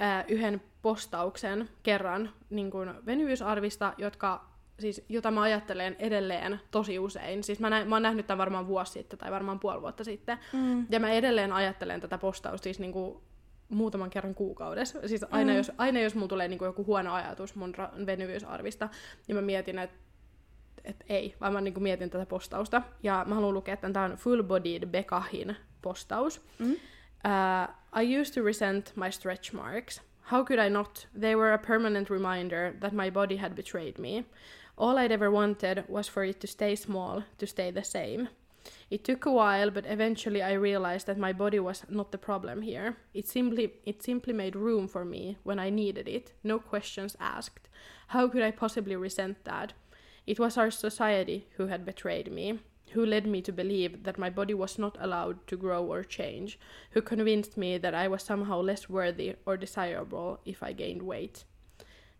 äh, yhden postauksen kerran niinku venyvyysarvista, jotka siis, jota mä ajattelen edelleen tosi usein. Siis mä, näin, mä oon nähnyt tämän varmaan vuosi sitten tai varmaan puoli vuotta sitten. Mm. Ja mä edelleen ajattelen tätä postausta siis niinku muutaman kerran kuukaudessa. Siis aina, mm. jos, aina jos mulla tulee niinku joku huono ajatus mun ra- venyvyysarvista, niin mä mietin, että et ei, vaan mä niinku mietin tätä postausta. Ja mä haluan lukea, että tämä on Full Bodied Bekahin postaus. Mm. Uh, I used to resent my stretch marks. How could I not? They were a permanent reminder that my body had betrayed me. All I'd ever wanted was for it to stay small, to stay the same. It took a while, but eventually I realized that my body was not the problem here. It simply it simply made room for me when I needed it, no questions asked. How could I possibly resent that? It was our society who had betrayed me, who led me to believe that my body was not allowed to grow or change, who convinced me that I was somehow less worthy or desirable if I gained weight.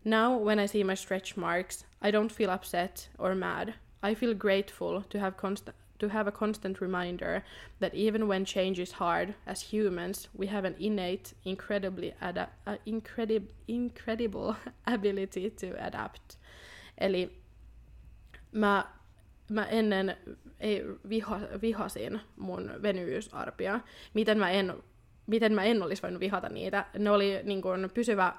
Now, when I see my stretch marks, I don't feel upset or mad. I feel grateful to have constant to have a constant reminder that even when change is hard, as humans, we have an innate, incredibly ada- uh, incredi- incredible ability to adapt. Eli mä, mä ennen ei, viha, vihasin mun venyvyysarpia. Miten mä en miten mä en olisi voinut vihata niitä. Ne oli niin kuin pysyvä,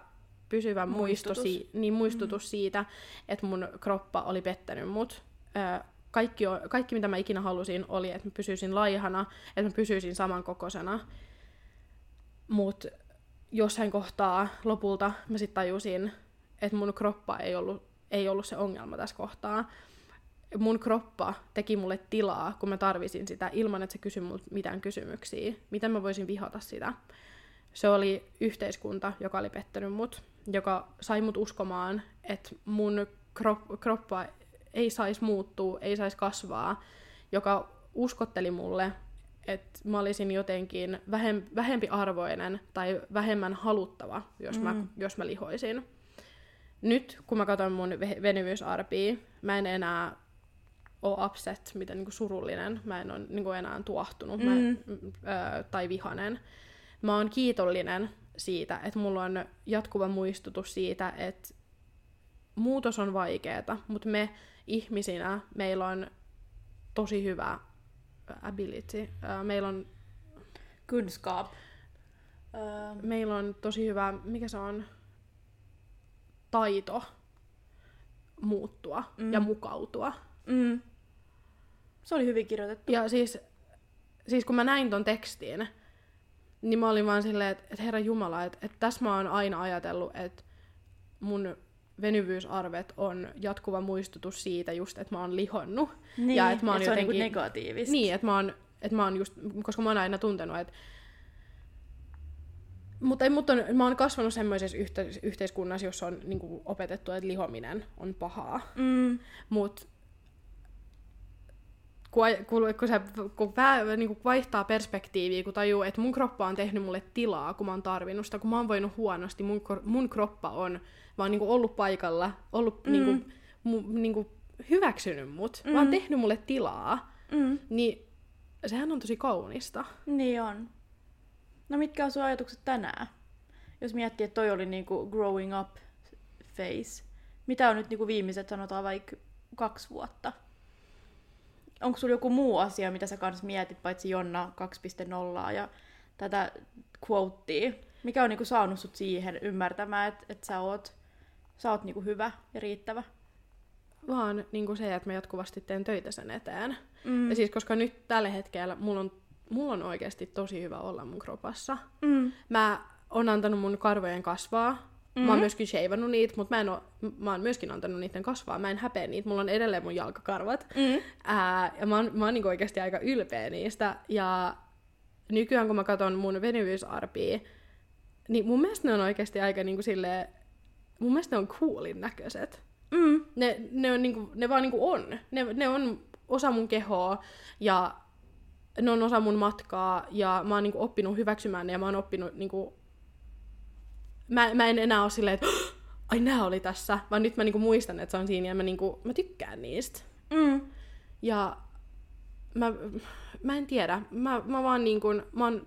pysyvä muistutus. Muisto, si, niin muistutus mm. siitä, että mun kroppa oli pettänyt mut. Ö, kaikki, kaikki, mitä mä ikinä halusin, oli, että mä pysyisin laihana, että mä pysyisin samankokoisena. Mut jossain kohtaa lopulta mä sitten tajusin, että mun kroppa ei ollut, ei ollut se ongelma tässä kohtaa. Mun kroppa teki mulle tilaa, kun mä tarvisin sitä, ilman että se kysyi multa mitään kysymyksiä. Miten mä voisin vihata sitä? Se oli yhteiskunta, joka oli pettänyt mut, joka sai mut uskomaan, että mun kroppa ei saisi muuttua, ei saisi kasvaa, joka uskotteli mulle, että mä olisin jotenkin vähem, vähempi arvoinen tai vähemmän haluttava, jos, mm. mä, jos mä lihoisin. Nyt, kun mä katson mun venyvyysarpia, mä en enää ole upset, miten niin surullinen, mä en ole niin enää tuohtunut mm. mä, ö, tai vihanen. Mä oon kiitollinen siitä, että mulla on jatkuva muistutus siitä, että muutos on vaikeeta, mutta me ihmisinä meillä on tosi hyvä ability. Meillä on... Kunskap. Meillä on tosi hyvä, mikä se on, taito muuttua mm. ja mukautua. Mm. Se oli hyvin kirjoitettu. Ja siis, siis kun mä näin ton tekstin, niin mä olin vaan silleen, että, että herra Jumala, että, että tässä mä oon aina ajatellut, että mun venyvyysarvet on jatkuva muistutus siitä just, että mä oon lihonnut. Niin, ja että mä oon et jotenkin, se on niin negatiivista. Niin, että mä oon, että mä oon just, koska mä oon aina tuntenut, että mutta, mutta on, mä oon kasvanut semmoisessa yhteis- yhteiskunnassa, jossa on niin kuin, opetettu, että lihominen on pahaa. Mm. Mutta kun, kun, kun, se, kun vä, niin kuin vaihtaa perspektiiviä, kun tajuu, että mun kroppa on tehnyt mulle tilaa, kun mä oon tarvinnut sitä, kun mä oon voinut huonosti, mun, mun kroppa on vaan niin kuin ollut paikalla, ollut mm. niin kuin, mu, niin kuin hyväksynyt mut, mm. vaan tehnyt mulle tilaa, mm. niin sehän on tosi kaunista. Niin on. No mitkä on sun ajatukset tänään? Jos miettii, että toi oli niinku growing up phase. Mitä on nyt niinku viimeiset, sanotaan vaikka kaksi vuotta? Onko sulla joku muu asia, mitä sä kans mietit, paitsi Jonna 2.0 ja tätä quotea? Mikä on niinku saanut sut siihen ymmärtämään, että et sä oot, sä oot niinku hyvä ja riittävä? Vaan niinku se, että mä jatkuvasti teen töitä sen eteen. Mm. Ja siis koska nyt tällä hetkellä mulla on mulla on oikeasti tosi hyvä olla mun kropassa. Mm. Mä oon antanut mun karvojen kasvaa. Mm-hmm. Mä oon mm. myöskin sheivannut niitä, mutta mä, en oo, mä oon myöskin antanut niiden kasvaa. Mä en häpeä niitä, mulla on edelleen mun jalkakarvat. Mm. Ää, ja mä oon, mä oon niinku oikeasti aika ylpeä niistä. Ja nykyään kun mä katson mun venyvyysarpia, niin mun mielestä ne on oikeasti aika niinku silleen, mun mielestä ne on coolin näköiset. Mm. Ne, ne, on niinku, ne vaan niinku on. Ne, ne on osa mun kehoa ja ne on osa mun matkaa ja mä oon niinku oppinut hyväksymään ne ja mä oon oppinut niinku... Mä, mä en enää ole silleen, että ai nää oli tässä, vaan nyt mä niinku muistan, että se on siinä ja mä, niinku, mä tykkään niistä. Mm. Ja mä, mä en tiedä, mä, mä vaan niinku, mä oon,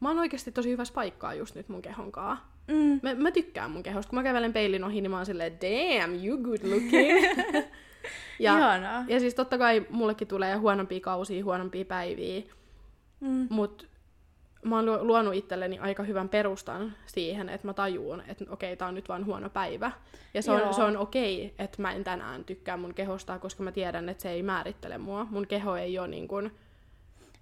mä oon oikeasti tosi hyvässä paikkaa just nyt mun kehonkaa. Mm. Mä, mä tykkään mun kehosta. Kun mä kävelen peilin ohi, niin mä oon silleen, damn, you good looking. Ja, Ihanaa. ja siis totta kai mullekin tulee huonompia kausia, huonompia päiviä, mm. mutta mä oon luonut itselleni aika hyvän perustan siihen, että mä tajuun, että okei, tää on nyt vain huono päivä. Ja se on, se on okei, että mä en tänään tykkää mun kehosta, koska mä tiedän, että se ei määrittele mua. Mun keho ei ole niin kuin...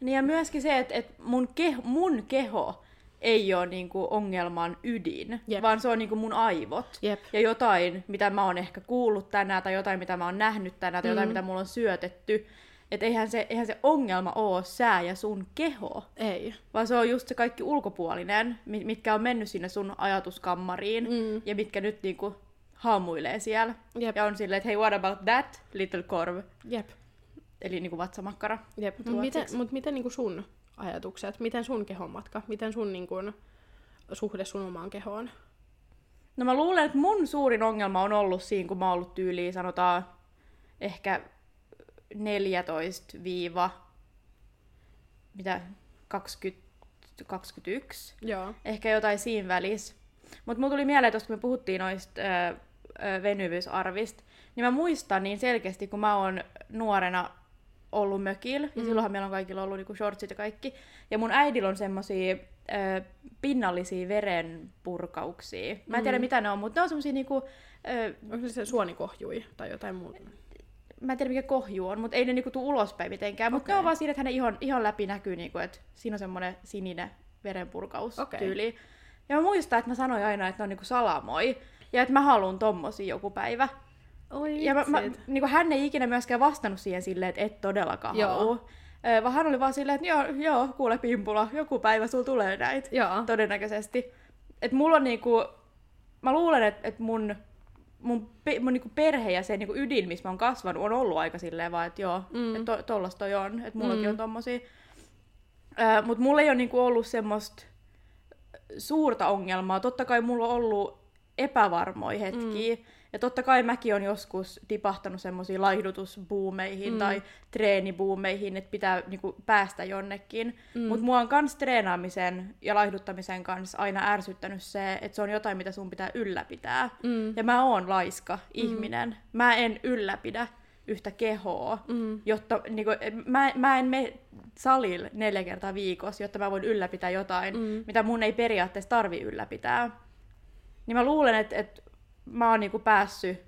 Niin ja myöskin se, että, että mun, keho, mun keho ei ole niinku ongelman ydin, Jep. vaan se on niinku mun aivot. Jep. Ja jotain, mitä mä oon ehkä kuullut tänään, tai jotain, mitä mä oon nähnyt tänään, tai mm. jotain, mitä mulla on syötetty. Että eihän se, eihän se ongelma oo sää ja sun keho. Ei. Vaan se on just se kaikki ulkopuolinen, mitkä on mennyt sinne sun ajatuskammariin, mm. ja mitkä nyt niinku haamuilee siellä. Jep. Ja on silleen, että hei, what about that little korv? Jep. Eli niinku vatsamakkara. Jep. Mutta miten, mut miten niinku sun ajatukset? Miten sun kehon matka? Miten sun niin kun, suhde sun omaan kehoon? No mä luulen, että mun suurin ongelma on ollut siinä, kun mä oon ollut tyyliin, sanotaan ehkä 14 viiva mitä 20, 21. Joo. Ehkä jotain siinä välissä. Mutta mulla tuli mieleen, että kun me puhuttiin noista venyvyysarvista, niin mä muistan niin selkeästi, kun mä oon nuorena ollut mökillä, ja silloinhan meillä on kaikilla ollut niinku shortsit ja kaikki. Ja mun äidillä on semmosia ö, pinnallisia verenpurkauksia. Mä en tiedä mitä ne on, mutta ne on semmosia niinku... Ö, Onko se suonikohjui tai jotain muuta? Mä en tiedä mikä kohju on, mutta ei ne niinku tuu ulospäin mitenkään. Mutta ne Okei. on vaan siinä, että hänen ihon, ihon läpi näkyy, niinku, että siinä on semmoinen sininen verenpurkaus Okei. tyyli. Ja mä muistan, että mä sanoin aina, että ne on niinku salamoi. Ja että mä haluan tommosia joku päivä. Oi Ja mä, mä, niinku hän ei ikinä myöskään vastannut siihen silleen, että et todellakaan Joo. halua. Vaan hän oli vaan silleen, että joo, joo, kuule Pimpula, joku päivä sulla tulee näitä. Joo. Todennäköisesti. Et mulla on niinku, mä luulen, että et mun, mun, pe, mun niinku perhe ja se niinku ydin, missä mä oon kasvanut, on ollut aika silleen vaan, että joo, Mm. että to, tollas toi on, että mullakin Mm. on tommosia. Ö, mut mulla ei ole niinku ollut semmoista suurta ongelmaa. Totta kai mulla on ollut epävarmoja hetkiä. Mm. Ja totta kai mäkin on joskus tipahtanut semmoisiin laihdutusbuumeihin Mm. mm. tai treenibuumeihin, että pitää niinku päästä jonnekin. Mm. Mm. Mutta mua on kans treenaamisen ja laihduttamisen kanssa aina ärsyttänyt se, että se on jotain, mitä sun pitää ylläpitää. Mm. Ja mä oon laiska ihminen. Mä en ylläpidä yhtä kehoa, Mm. jotta niinku, mä, mä en mene salille neljä kertaa viikossa, jotta mä voin ylläpitää jotain, Mm. mm. mitä mun ei periaatteessa tarvi ylläpitää. Niin mä luulen, että, että mä oon niinku päässyt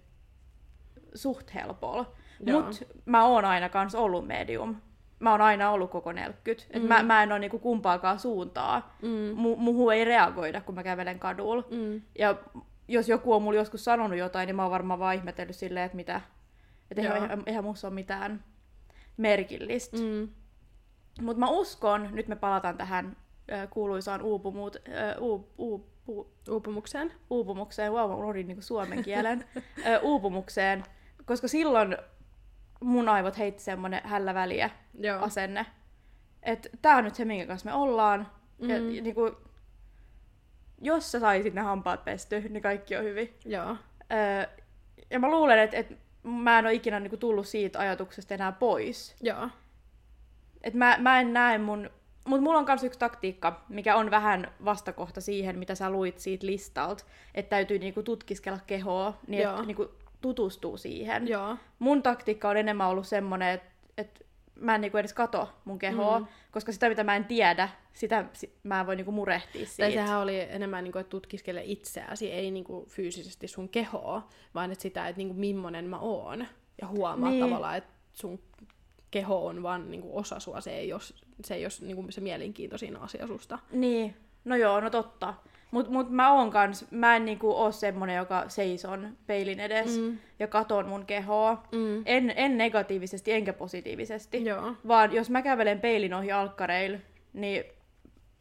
suht helpolla. Mut mä oon aina kans ollut medium. Mä oon aina ollut koko 40. Et mä, mä en oo niinku kumpaakaan suuntaa. Mm. Mu- muhu ei reagoida, kun mä kävelen kadulla. Mm. Ja jos joku on mulle joskus sanonut jotain, niin mä oon varmaan vaan ihmetellyt silleen, että mitä. Että eihän, eihän, eihän musta ole mitään merkillistä. Mm. Mm. Mutta mä uskon, nyt me palataan tähän ö, kuuluisaan uupumut, ö, uu, uu, uu, Uupumukseen. uupumukseen, wow, mä unohdin niinku suomen kielen, ö, uupumukseen, koska silloin mun aivot heitti semmonen hällä väliä Joo. asenne. Että tää on nyt se, minkä kanssa me ollaan. Mm. Ja, ja niinku, jos sä saisit ne hampaat pesty, niin kaikki on hyvin. Joo. Öö, ja mä luulen, että, että mä en ole ikinä niinku tullut siitä ajatuksesta enää pois. Joo. Et mä, mä en näe mun... Mutta mulla on myös yksi taktiikka, mikä on vähän vastakohta siihen, mitä sä luit siitä listalta, että täytyy niinku tutkiskella kehoa, niin että niinku tutustuu siihen. Joo. Mun taktiikka on enemmän ollut semmonen, että et mä en niinku edes kato mun kehoa, Mm. koska sitä mitä mä en tiedä, sitä si- mä en voi niinku murehtia siitä. Tai sehän oli enemmän, niin kuin, että tutkiskele itseäsi, ei niin kuin, fyysisesti sun kehoa, vaan että sitä, että niin kuin, millainen mä oon. Ja huomaa Niin. tavallaan, että sun keho on vaan niin kuin, osa sua, se ei ole, se, ei ole niin kuin, se mielenkiintoisin asia susta. Niin, no joo, no totta. Mut, mut mä oon kans, mä en niinku oo semmonen, joka seison peilin edes Mm. ja katon mun kehoa. Mm. En, en negatiivisesti enkä positiivisesti. Joo. Vaan jos mä kävelen peilin ohi alkkareilla, niin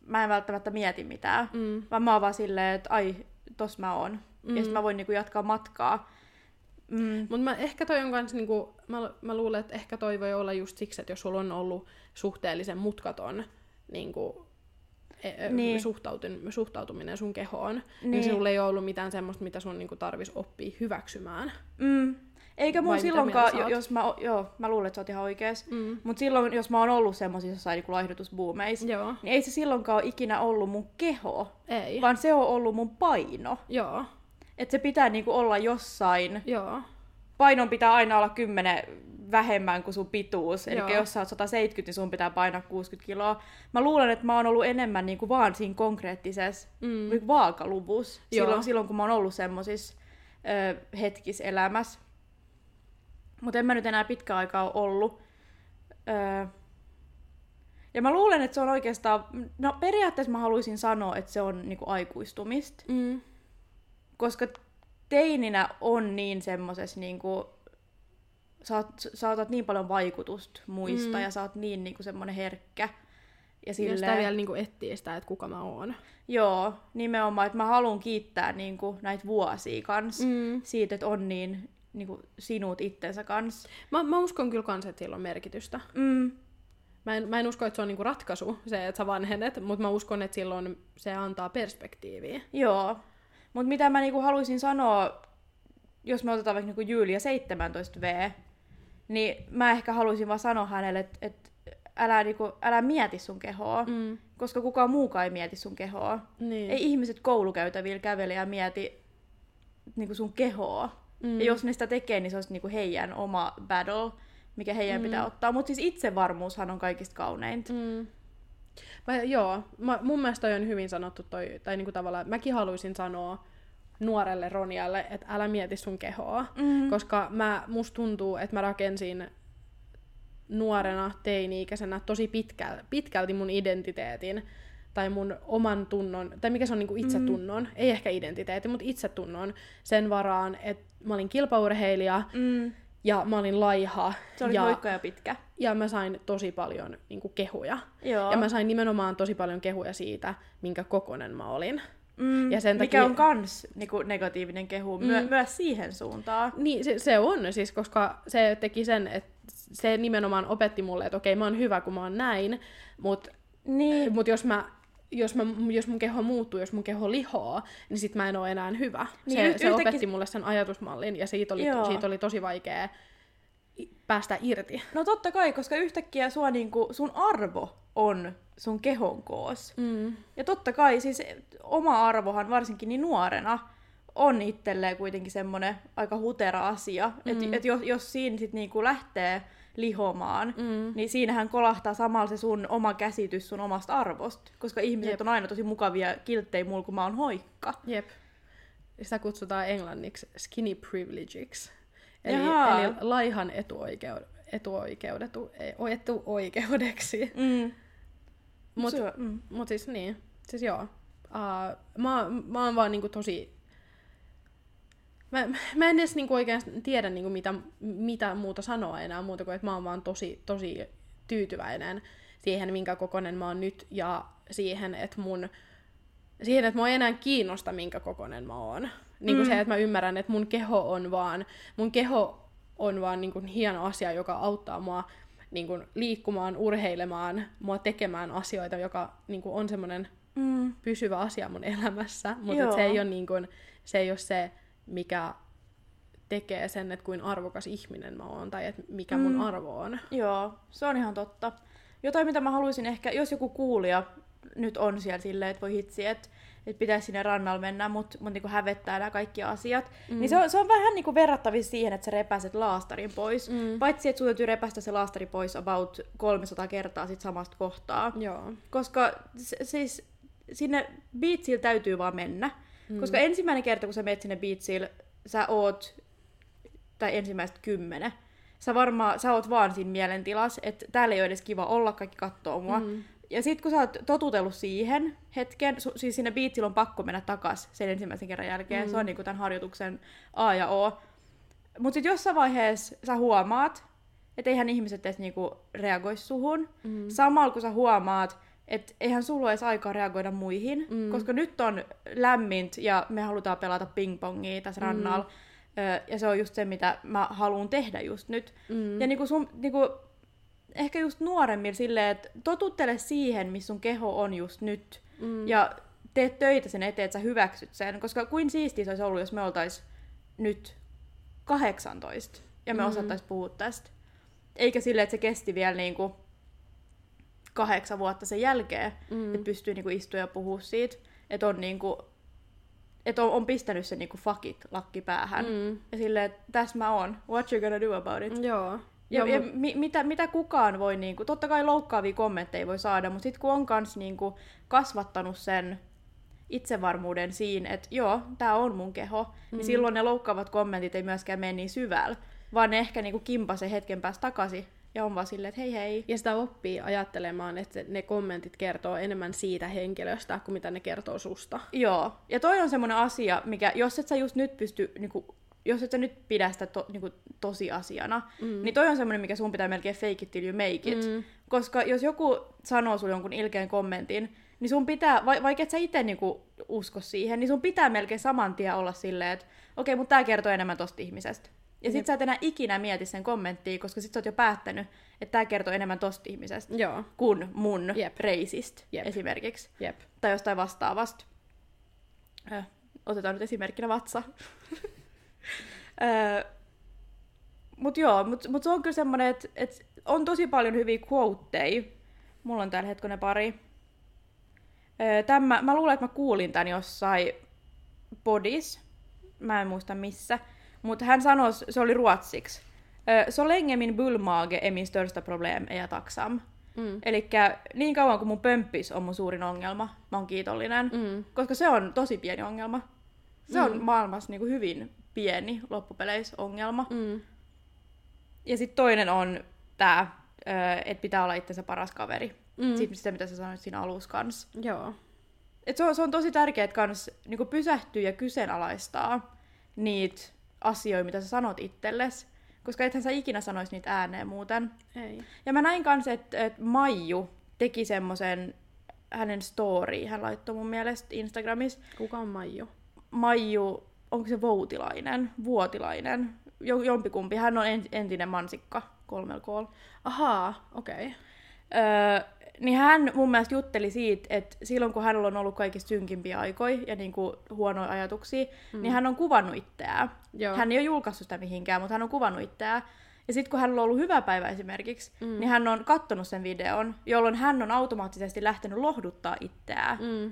mä en välttämättä mieti mitään. Mm. Vaan mä oon vaan silleen, että ai, tos mä oon. Mm. Mm. Ja sit mä voin niinku jatkaa matkaa. Mm. Mutta mä ehkä toi on kans niinku, mä, mä luulen, että ehkä toi voi olla just siksi, että jos sulla on ollut suhteellisen mutkaton niinku, e- Niin. niin. suhtautuminen, sun kehoon, niin. Niin. niin sulla ei ole ollut mitään semmoista, mitä sun niinku tarvis oppia hyväksymään. Mm. Eikä mun Vai silloinkaan, jo, jos mä, joo, mä luulen, että sä oot ihan oikees. Mm. Mut silloin, jos mä oon ollut semmoisissa jossain niinku laihdutusbuumeissa, Joo. niin ei se silloinkaan ole ikinä ollut mun keho, Ei. vaan se on ollut mun paino. Joo. Että se pitää niinku olla jossain. Joo. Painon pitää aina olla 10 vähemmän kuin sun pituus. Eli jos sä oot 170, niin sun pitää painaa 60 kiloa. Mä luulen, että mä oon ollut enemmän niinku vaan siinä konkreettisessa Mm. mm. vaakaluvussa. Silloin, silloin, kun mä oon ollut semmoisissa hetkis elämässä. Mutta en mä nyt enää pitkä aikaa ole ollut. Ö, ja mä luulen, että se on oikeastaan... No periaatteessa mä haluaisin sanoa, että se on niinku aikuistumista. Mm. Koska teininä on niin semmoses niinku... Sä, oot, sä otat niin paljon vaikutusta muista Mm. ja sä oot niin niinku semmonen herkkä. Ja silleen, sitä vielä niinku etsii sitä, että kuka mä oon. Joo, nimenomaan, että mä haluan kiittää niinku näitä vuosia kans Mm. siitä, että on niin niinku sinut itsensä kanssa. Mä, mä uskon kyllä kans, että sillä on merkitystä. Mm, Mä en, mä en usko, että se on niinku ratkaisu, se, että sä vanhenet, mutta mä uskon, että silloin se antaa perspektiiviä. joo. Mutta mitä mä niinku haluaisin sanoa, jos me otetaan vaikka niinku Julia 17V, niin mä ehkä haluaisin vaan sanoa hänelle, että et älä, niinku, älä mieti sun kehoa, mm. Koska kukaan muukaan ei mieti sun kehoa. Niin. Ei ihmiset koulukäytävillä kävele ja mieti niinku sun kehoa. Mm. Ja jos ne sitä tekee, niin se olisi niinku heidän oma battle. mikä heidän mm. pitää ottaa. Mutta siis itsevarmuushan on kaikista kauneinta. Mm. Mä, joo, mä, mun mielestä toi on hyvin sanottu toi, tai niinku tavallaan, mäkin haluaisin sanoa nuorelle Ronialle, että älä mieti sun kehoa, mm. koska mä, musta tuntuu, että mä rakensin nuorena, teini-ikäisenä tosi pitkäl, pitkälti mun identiteetin tai mun oman tunnon, tai mikä se on niinku itsetunnon, mm. ei ehkä identiteetti, mutta itsetunnon sen varaan, että mä olin kilpaurheilija, mm. Ja mä olin laiha. Se oli ja, hoikka ja pitkä. Ja mä sain tosi paljon niinku, kehuja. Joo. Ja mä sain nimenomaan tosi paljon kehuja siitä, minkä kokonen mä olin. Mm, ja sen takia... Mikä on kans niinku, negatiivinen kehu mm. myö- myös siihen suuntaan. Niin, se, se on siis, koska se teki sen, että se nimenomaan opetti mulle, että okei, mä oon hyvä, kun mä oon näin, mutta niin. mut jos mä jos, mä, jos mun keho muuttuu, jos mun keho lihoaa, niin sit mä en ole enää hyvä. Niin, se, y- se opetti mulle sen ajatusmallin, ja siitä oli, siitä oli tosi vaikea päästä irti. No totta kai, koska yhtäkkiä sua niinku, sun arvo on sun kehon koos. Mm. Ja totta kai siis oma arvohan varsinkin niin nuorena on itselleen kuitenkin semmoinen aika hutera asia. Mm. Että et jos, jos siinä sit niinku lähtee lihomaan, mm. niin siinähän kolahtaa samalla se sun oma käsitys sun omasta arvosta. Koska ihmiset Jep. on aina tosi mukavia kilttejä mulla, kun mä oon hoikka. Jep. Sitä kutsutaan englanniksi skinny privilegeiksi. Eli, eli laihan etuoikeudet, etuoikeudetu, etuoikeudeksi. Mm. Mutta mm. mut siis niin, siis joo. Uh, mä, mä oon vaan niinku tosi... Mä, mä en edes niinku oikein tiedä niinku mitä, mitä muuta sanoa enää muuta kuin, että mä oon vaan tosi, tosi tyytyväinen siihen, minkä kokonen mä oon nyt ja siihen, että mun siihen, että mä ei enää kiinnosta, minkä kokonen mä oon. Niin kuin mm. se, että mä ymmärrän, että mun keho on vaan, mun keho on vaan niin kuin hieno asia, joka auttaa mua niin kuin liikkumaan, urheilemaan, mua tekemään asioita, joka niin kuin on semmoinen mm. pysyvä asia mun elämässä. Mutta se ei ole niin kuin, se ei ole se, mikä tekee sen, että kuin arvokas ihminen mä oon, tai että mikä mun mm. arvo on. Joo, se on ihan totta. Jotain, mitä mä haluaisin ehkä, jos joku kuulija nyt on siellä silleen, että voi hitsi, että että pitäisi sinne rannalle mennä, mutta mut niinku hävettää nämä kaikki asiat. Mm. Niin se on, se on vähän niinku verrattavissa siihen, että sä repäset laastarin pois. Mm. Paitsi, että sun täytyy repästä se laastari pois about 300 kertaa sit samasta kohtaa. Joo. Koska se, siis sinne biitsille täytyy vaan mennä. Mm. Koska ensimmäinen kerta, kun sä menet sinne biitsille, sä oot, tai ensimmäiset kymmenen, sä varmaan, sä oot vaan siinä mielentilas, että täällä ei ole edes kiva olla, kaikki kattoo mua. Mm. Ja sitten kun sä oot totutellut siihen hetken, su- siis sinne biitsillä on pakko mennä takas sen ensimmäisen kerran jälkeen, mm. se on niinku tämän harjoituksen A ja O. Mutta sitten jossain vaiheessa sä huomaat, että eihän ihmiset edes niinku reagoi suhun. Mm. Samalla kun sä huomaat, että eihän sulla edes aikaa reagoida muihin, mm. koska nyt on lämmint ja me halutaan pelata pingpongia tässä mm. rannalla. Ja se on just se, mitä mä haluan tehdä just nyt. Mm. Ja niinku sun, niinku, ehkä just nuoremmilla silleen, että totuttele siihen, missä sun keho on just nyt. Mm. Ja teet töitä sen eteen, että sä hyväksyt sen. Koska kuin siistiä se olisi ollut, jos me oltais nyt 18 ja me mm. osattais puhua tästä. Eikä silleen, että se kesti vielä niinku kahdeksan vuotta sen jälkeen, mm. että pystyy niinku istua ja puhua siitä. Että on niinku että on, on pistänyt sen niinku fuck it lakki päähän. Mm. Ja silleen, että tässä mä oon. What you gonna do about it? Joo. Ja, ja mi, mitä, mitä kukaan voi, niinku, totta kai loukkaavia kommentteja voi saada, mutta sitten kun on kans niinku, kasvattanut sen itsevarmuuden siinä, että joo, tämä on mun keho, niin mm. niin silloin ne loukkaavat kommentit ei myöskään mene niin syvällä, vaan ne ehkä niinku kimpasee hetken päästä takaisin ja on vaan silleen, että hei hei. Ja sitä oppii ajattelemaan, että ne kommentit kertoo enemmän siitä henkilöstä kuin mitä ne kertoo susta. Joo, ja toi on semmoinen asia, mikä, jos et sä just nyt pysty niinku, jos et sä nyt pidä sitä to, niinku, tosiasiana, mm. niin toi on semmoinen, mikä sun pitää melkein fake it till you make it. Mm. Koska jos joku sanoo sulle jonkun ilkeän kommentin, niin sun pitää, va- vaikka et sä itse niinku usko siihen, niin sun pitää melkein saman tien olla silleen, että okei, okay, mutta tää kertoo enemmän tosta ihmisestä. Ja sit Jep. sä et enää ikinä mieti sen kommenttia, koska sit sä oot jo päättänyt, että tää kertoo enemmän tosta ihmisestä Joo. kuin mun Jep. reisistä Jep. esimerkiksi. Jep. Tai jostain vastaavasta. Äh, otetaan nyt esimerkkinä vatsa. äh, mut joo, mut, mut se on kyllä semmonen, että et on tosi paljon hyviä quoteja. Mulla on täällä hetkonen pari. Tämä, mä luulen, että mä kuulin tän jossain podis. Mä en muista missä. Mutta hän sanoi, se oli ruotsiksi. Så länge min bullmage är min största problem är jag tacksam. Mm. Eli niin kauan kuin mun pömppis on mun suurin ongelma, mä oon kiitollinen. Mm. Koska se on tosi pieni ongelma. Se on Mm. maailmassa niinku hyvin pieni loppupeleissä ongelma. Mm. Ja sitten toinen on tämä, että pitää olla itsensä paras kaveri. Mm. Siitä sitä, mitä sä sanoit siinä alussa kanssa. Joo. Et se, on, se on tosi tärkeää kans niinku pysähtyä ja kyseenalaistaa niitä asioita, mitä sä sanot itsellesi. Koska ethän sä ikinä sanoisi niitä ääneen muuten. Ei. Ja mä näin kanssa, että et Maiju teki semmoisen hänen story, hän laittoi mun mielestä Instagramissa. Kuka on Maiju? Maiju, onko se Voutilainen, Vuotilainen, jo, jompikumpi. Hän on en- entinen mansikka kolmella koolla. Ahaa, okei. Okay. Öö, niin hän mun mielestä jutteli siitä, että silloin kun hänellä on ollut kaikista synkimpiä aikoja ja niinku huonoja ajatuksia, mm. niin hän on kuvannut itseään. Joo. Hän ei ole julkaissut sitä mihinkään, mutta hän on kuvannut itseään. Ja sitten kun hänellä on ollut hyvä päivä esimerkiksi, mm. niin hän on kattonut sen videon, jolloin hän on automaattisesti lähtenyt lohduttaa itseään. Mm.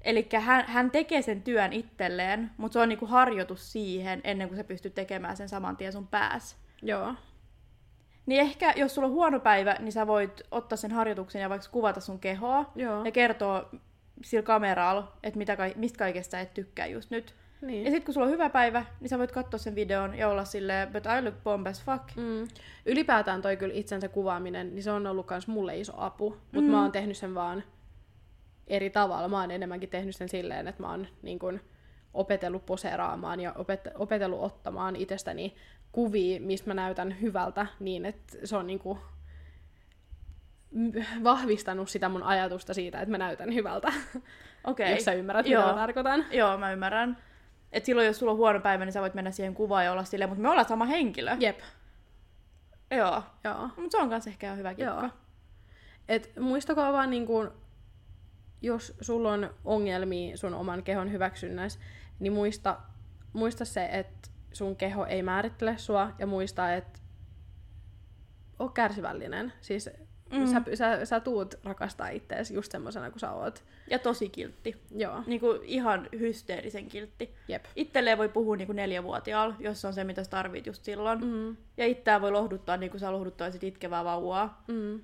Eli hän, hän tekee sen työn itselleen, mutta se on niinku harjoitus siihen, ennen kuin sä pystyt tekemään sen saman tien sun päässä. Joo. Niin ehkä, jos sulla on huono päivä, niin sä voit ottaa sen harjoituksen ja vaikka kuvata sun kehoa Joo. ja kertoa sillä kameralla, että mitä mistä kaikesta sä et tykkää just nyt. Niin. Ja sitten kun sulla on hyvä päivä, niin sä voit katsoa sen videon ja olla silleen, but I look bomb as fuck. Mm. Ylipäätään toi kyllä itsensä kuvaaminen, niin se on ollut kans mulle iso apu. Mutta mm. mä oon tehnyt sen vaan eri tavalla. Mä oon enemmänkin tehnyt sen silleen, että mä oon niin kun, opetellut poseeraamaan ja opet- opetellut ottamaan itsestäni kuvia, mistä mä näytän hyvältä, niin että se on niinku vahvistanut sitä mun ajatusta siitä, että mä näytän hyvältä. Okei. Jos sä ymmärrät, Joo. mitä mä tarkoitan. Joo, mä ymmärrän. Et silloin, jos sulla on huono päivä, niin sä voit mennä siihen kuvaan ja olla silleen, mutta me ollaan sama henkilö. Jep. Joo. Joo. Mutta se on kanssa ehkä hyvä kikka. Joo. Et muistakaa vaan niin kuin, jos sulla on ongelmia sun oman kehon hyväksynnässä, niin muista, muista se, että sun keho ei määrittele sua ja muista, että oo kärsivällinen. Siis mm. sä, sä, sä tuut rakastaa ittees just semmosena kuin sä oot. Ja tosi kiltti. Joo, Niinku ihan hysteerisen kiltti. jep. Itselleen voi puhua niinku neljävuotiaalla, jos on se, mitä sä tarvit just silloin. Mm. Ja itseään voi lohduttaa niin kuin sä lohduttaisit itkevää vauvaa. Mm.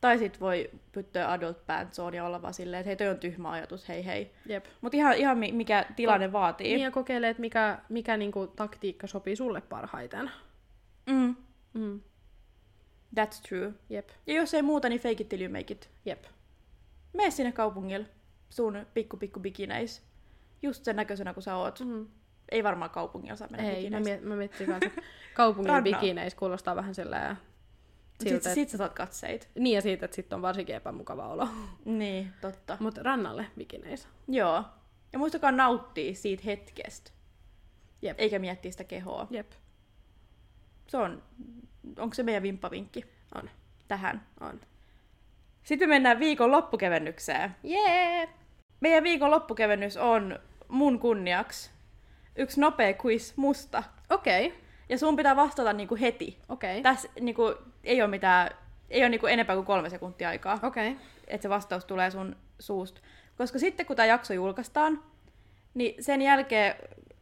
Tai sit voi pyttyä adult pants on ja olla vaan silleen, että hei toi on tyhmä ajatus, hei hei. Jep. Mutta ihan, ihan mi- mikä tilanne vaatii. Niin ja kokeile, että mikä, mikä niinku taktiikka sopii sulle parhaiten. Mm, Mm. that's true. Jep, Ja jos ei muuta, niin fake it till you make it. jep. Mene sinne kaupungille sun pikku pikku bikineis. Just sen näköisenä kuin sä oot. Mm. Ei varmaan kaupungilla saa mennä Ei, mä, bikineissä. miet, mä miettin kanssa, että kaupungin bikineissä kuulostaa vähän silleen... Sit, Siltä, sit sä saat katseit. Niin ja siitä, että sitten on varsinkin epämukava olo. Niin, totta. Mutta rannalle bikineissä. Joo. Ja muistakaa nauttia siitä hetkestä. Jep. Eikä miettiä sitä kehoa. Jep, Se on, onko se meidän vimppavinkki on. tähän? On. Sitten me mennään viikon loppukevennykseen. Jee! Meidän viikon loppukevennys on mun kunniaksi yksi nopea quiz musta. Okei, okay. Ja sun pitää vastata niinku heti. okei. Okay. Tässä niinku, ei ole mitään, ei ole niinku enempää kuin kolme sekuntia aikaa, Okei. Okay. että se vastaus tulee sun suusta. Koska sitten kun tämä jakso julkaistaan, niin sen jälkeen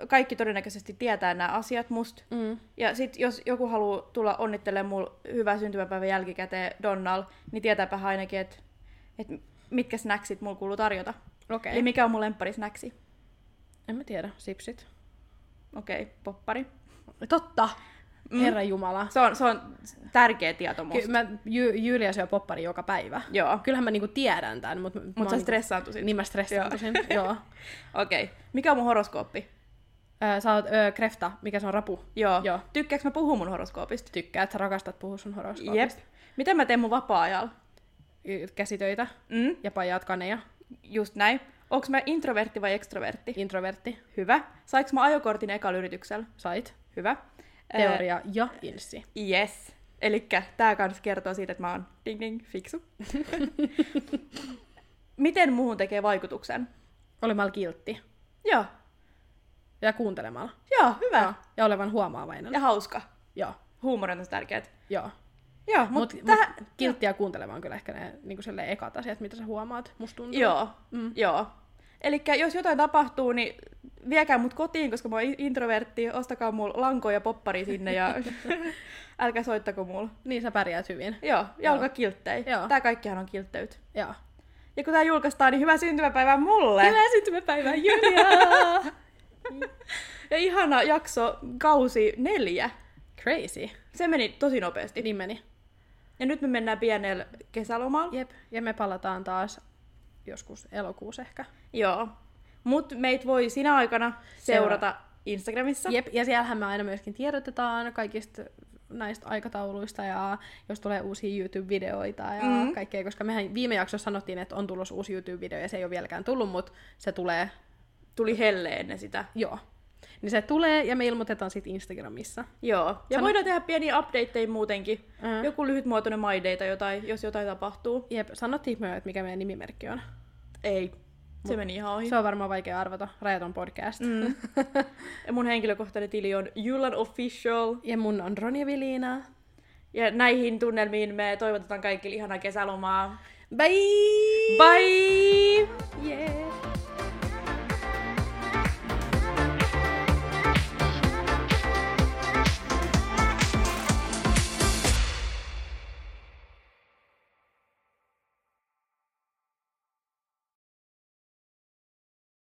kaikki todennäköisesti tietää nämä asiat musta. Mm. Ja sit jos joku haluaa tulla onnittelemaan mulla hyvää syntymäpäivän jälkikäteen Donnal, niin tietääpä ainakin, että et mitkä snacksit mulla kuuluu tarjota. Okei. Eli mikä on mun lemppari snacksi? En mä tiedä, sipsit. Okei, okay, poppari. Totta! Mm. Herra Jumala. Se on, se on tärkeä tieto musta. Ky- mä, Jy- Julia syö poppari joka päivä. Joo. Kyllähän mä niinku tiedän tämän, mutta... Mutta sä stressaantuisit. Niin mä stressaantusin, joo. Okei. Okay. Mikä on mun horoskooppi? Ö, sä oot ö, krefta, mikä se on rapu. Joo. Joo. Tykkääks mä puhua mun horoskoopista? Tykkäät, sä rakastat puhua sun horoskoopista. Jep. Mitä mä teen mun vapaa-ajalla? Käsitöitä Mm? ja pajaat kaneja. Just näin. Onks mä introvertti vai extrovertti? Introvertti. Hyvä. Sainko mä ajokortin ekalla yrityksellä? Sait. Hyvä. Teoria ja inssi. Yes. Eli tää kans kertoo siitä, että mä oon ding ding fiksu. Miten muuhun tekee vaikutuksen? Olemalla kiltti. Joo. Ja kuuntelemalla. Joo, hyvä. Joo. Ja olevan huomaavainen. Ja hauska. Joo. Huumori on tosi tärkeät. Joo. Joo, Mut, mutta mut, täh... kiltti ja kuuntelema on kyllä ehkä ne niin ekat asiat, mitä sä huomaat, musta tuntuu. Joo, Mm. joo. Eli jos jotain tapahtuu, niin viekää mut kotiin, koska mä oon introvertti, ostakaa mulla lankoja poppari sinne ja älkää soittako mulla. Niin sä pärjäät hyvin. Joo, ja Joo. olkaa kilttejä. Joo. Tää kaikkihan on kiltteyt. Joo. Ja kun tää julkaistaan, niin hyvää syntymäpäivää mulle! Hyvää syntymäpäivää, Julia! Ja ihana jakso, kausi neljä. Crazy. Se meni tosi nopeasti. Niin meni. Ja nyt me mennään pienellä kesälomalla. Jep. Ja me palataan taas joskus elokuussa ehkä. Joo. Mut meit voi sinä aikana seurata Instagramissa. Jep. Ja siellähän me aina myöskin tiedotetaan kaikista näistä aikatauluista ja jos tulee uusia YouTube-videoita ja Mm. mm. kaikkea, koska mehän viime jaksossa sanottiin, että on tulossa uusi YouTube-video ja se ei ole vieläkään tullut, mutta se tulee, Tuli helle ennen sitä. joo. Niin se tulee ja me ilmoitetaan sitten Instagramissa. Joo. Ja Sano- voidaan tehdä pieniä updateja muutenkin. Mm. Joku lyhytmuotoinen tai jotain, jos jotain tapahtuu. Jep, sanottiin me, että mikä meidän nimimerkki on. Ei. Se meni ihan ohi. Se on varmaan vaikea arvata. Rajaton podcast. Mm. ja mun henkilökohtainen tili on Julan Official. Ja mun on Ronja Vilina. Ja näihin tunnelmiin me toivotetaan kaikille ihanaa kesälomaa. Bye! Bye!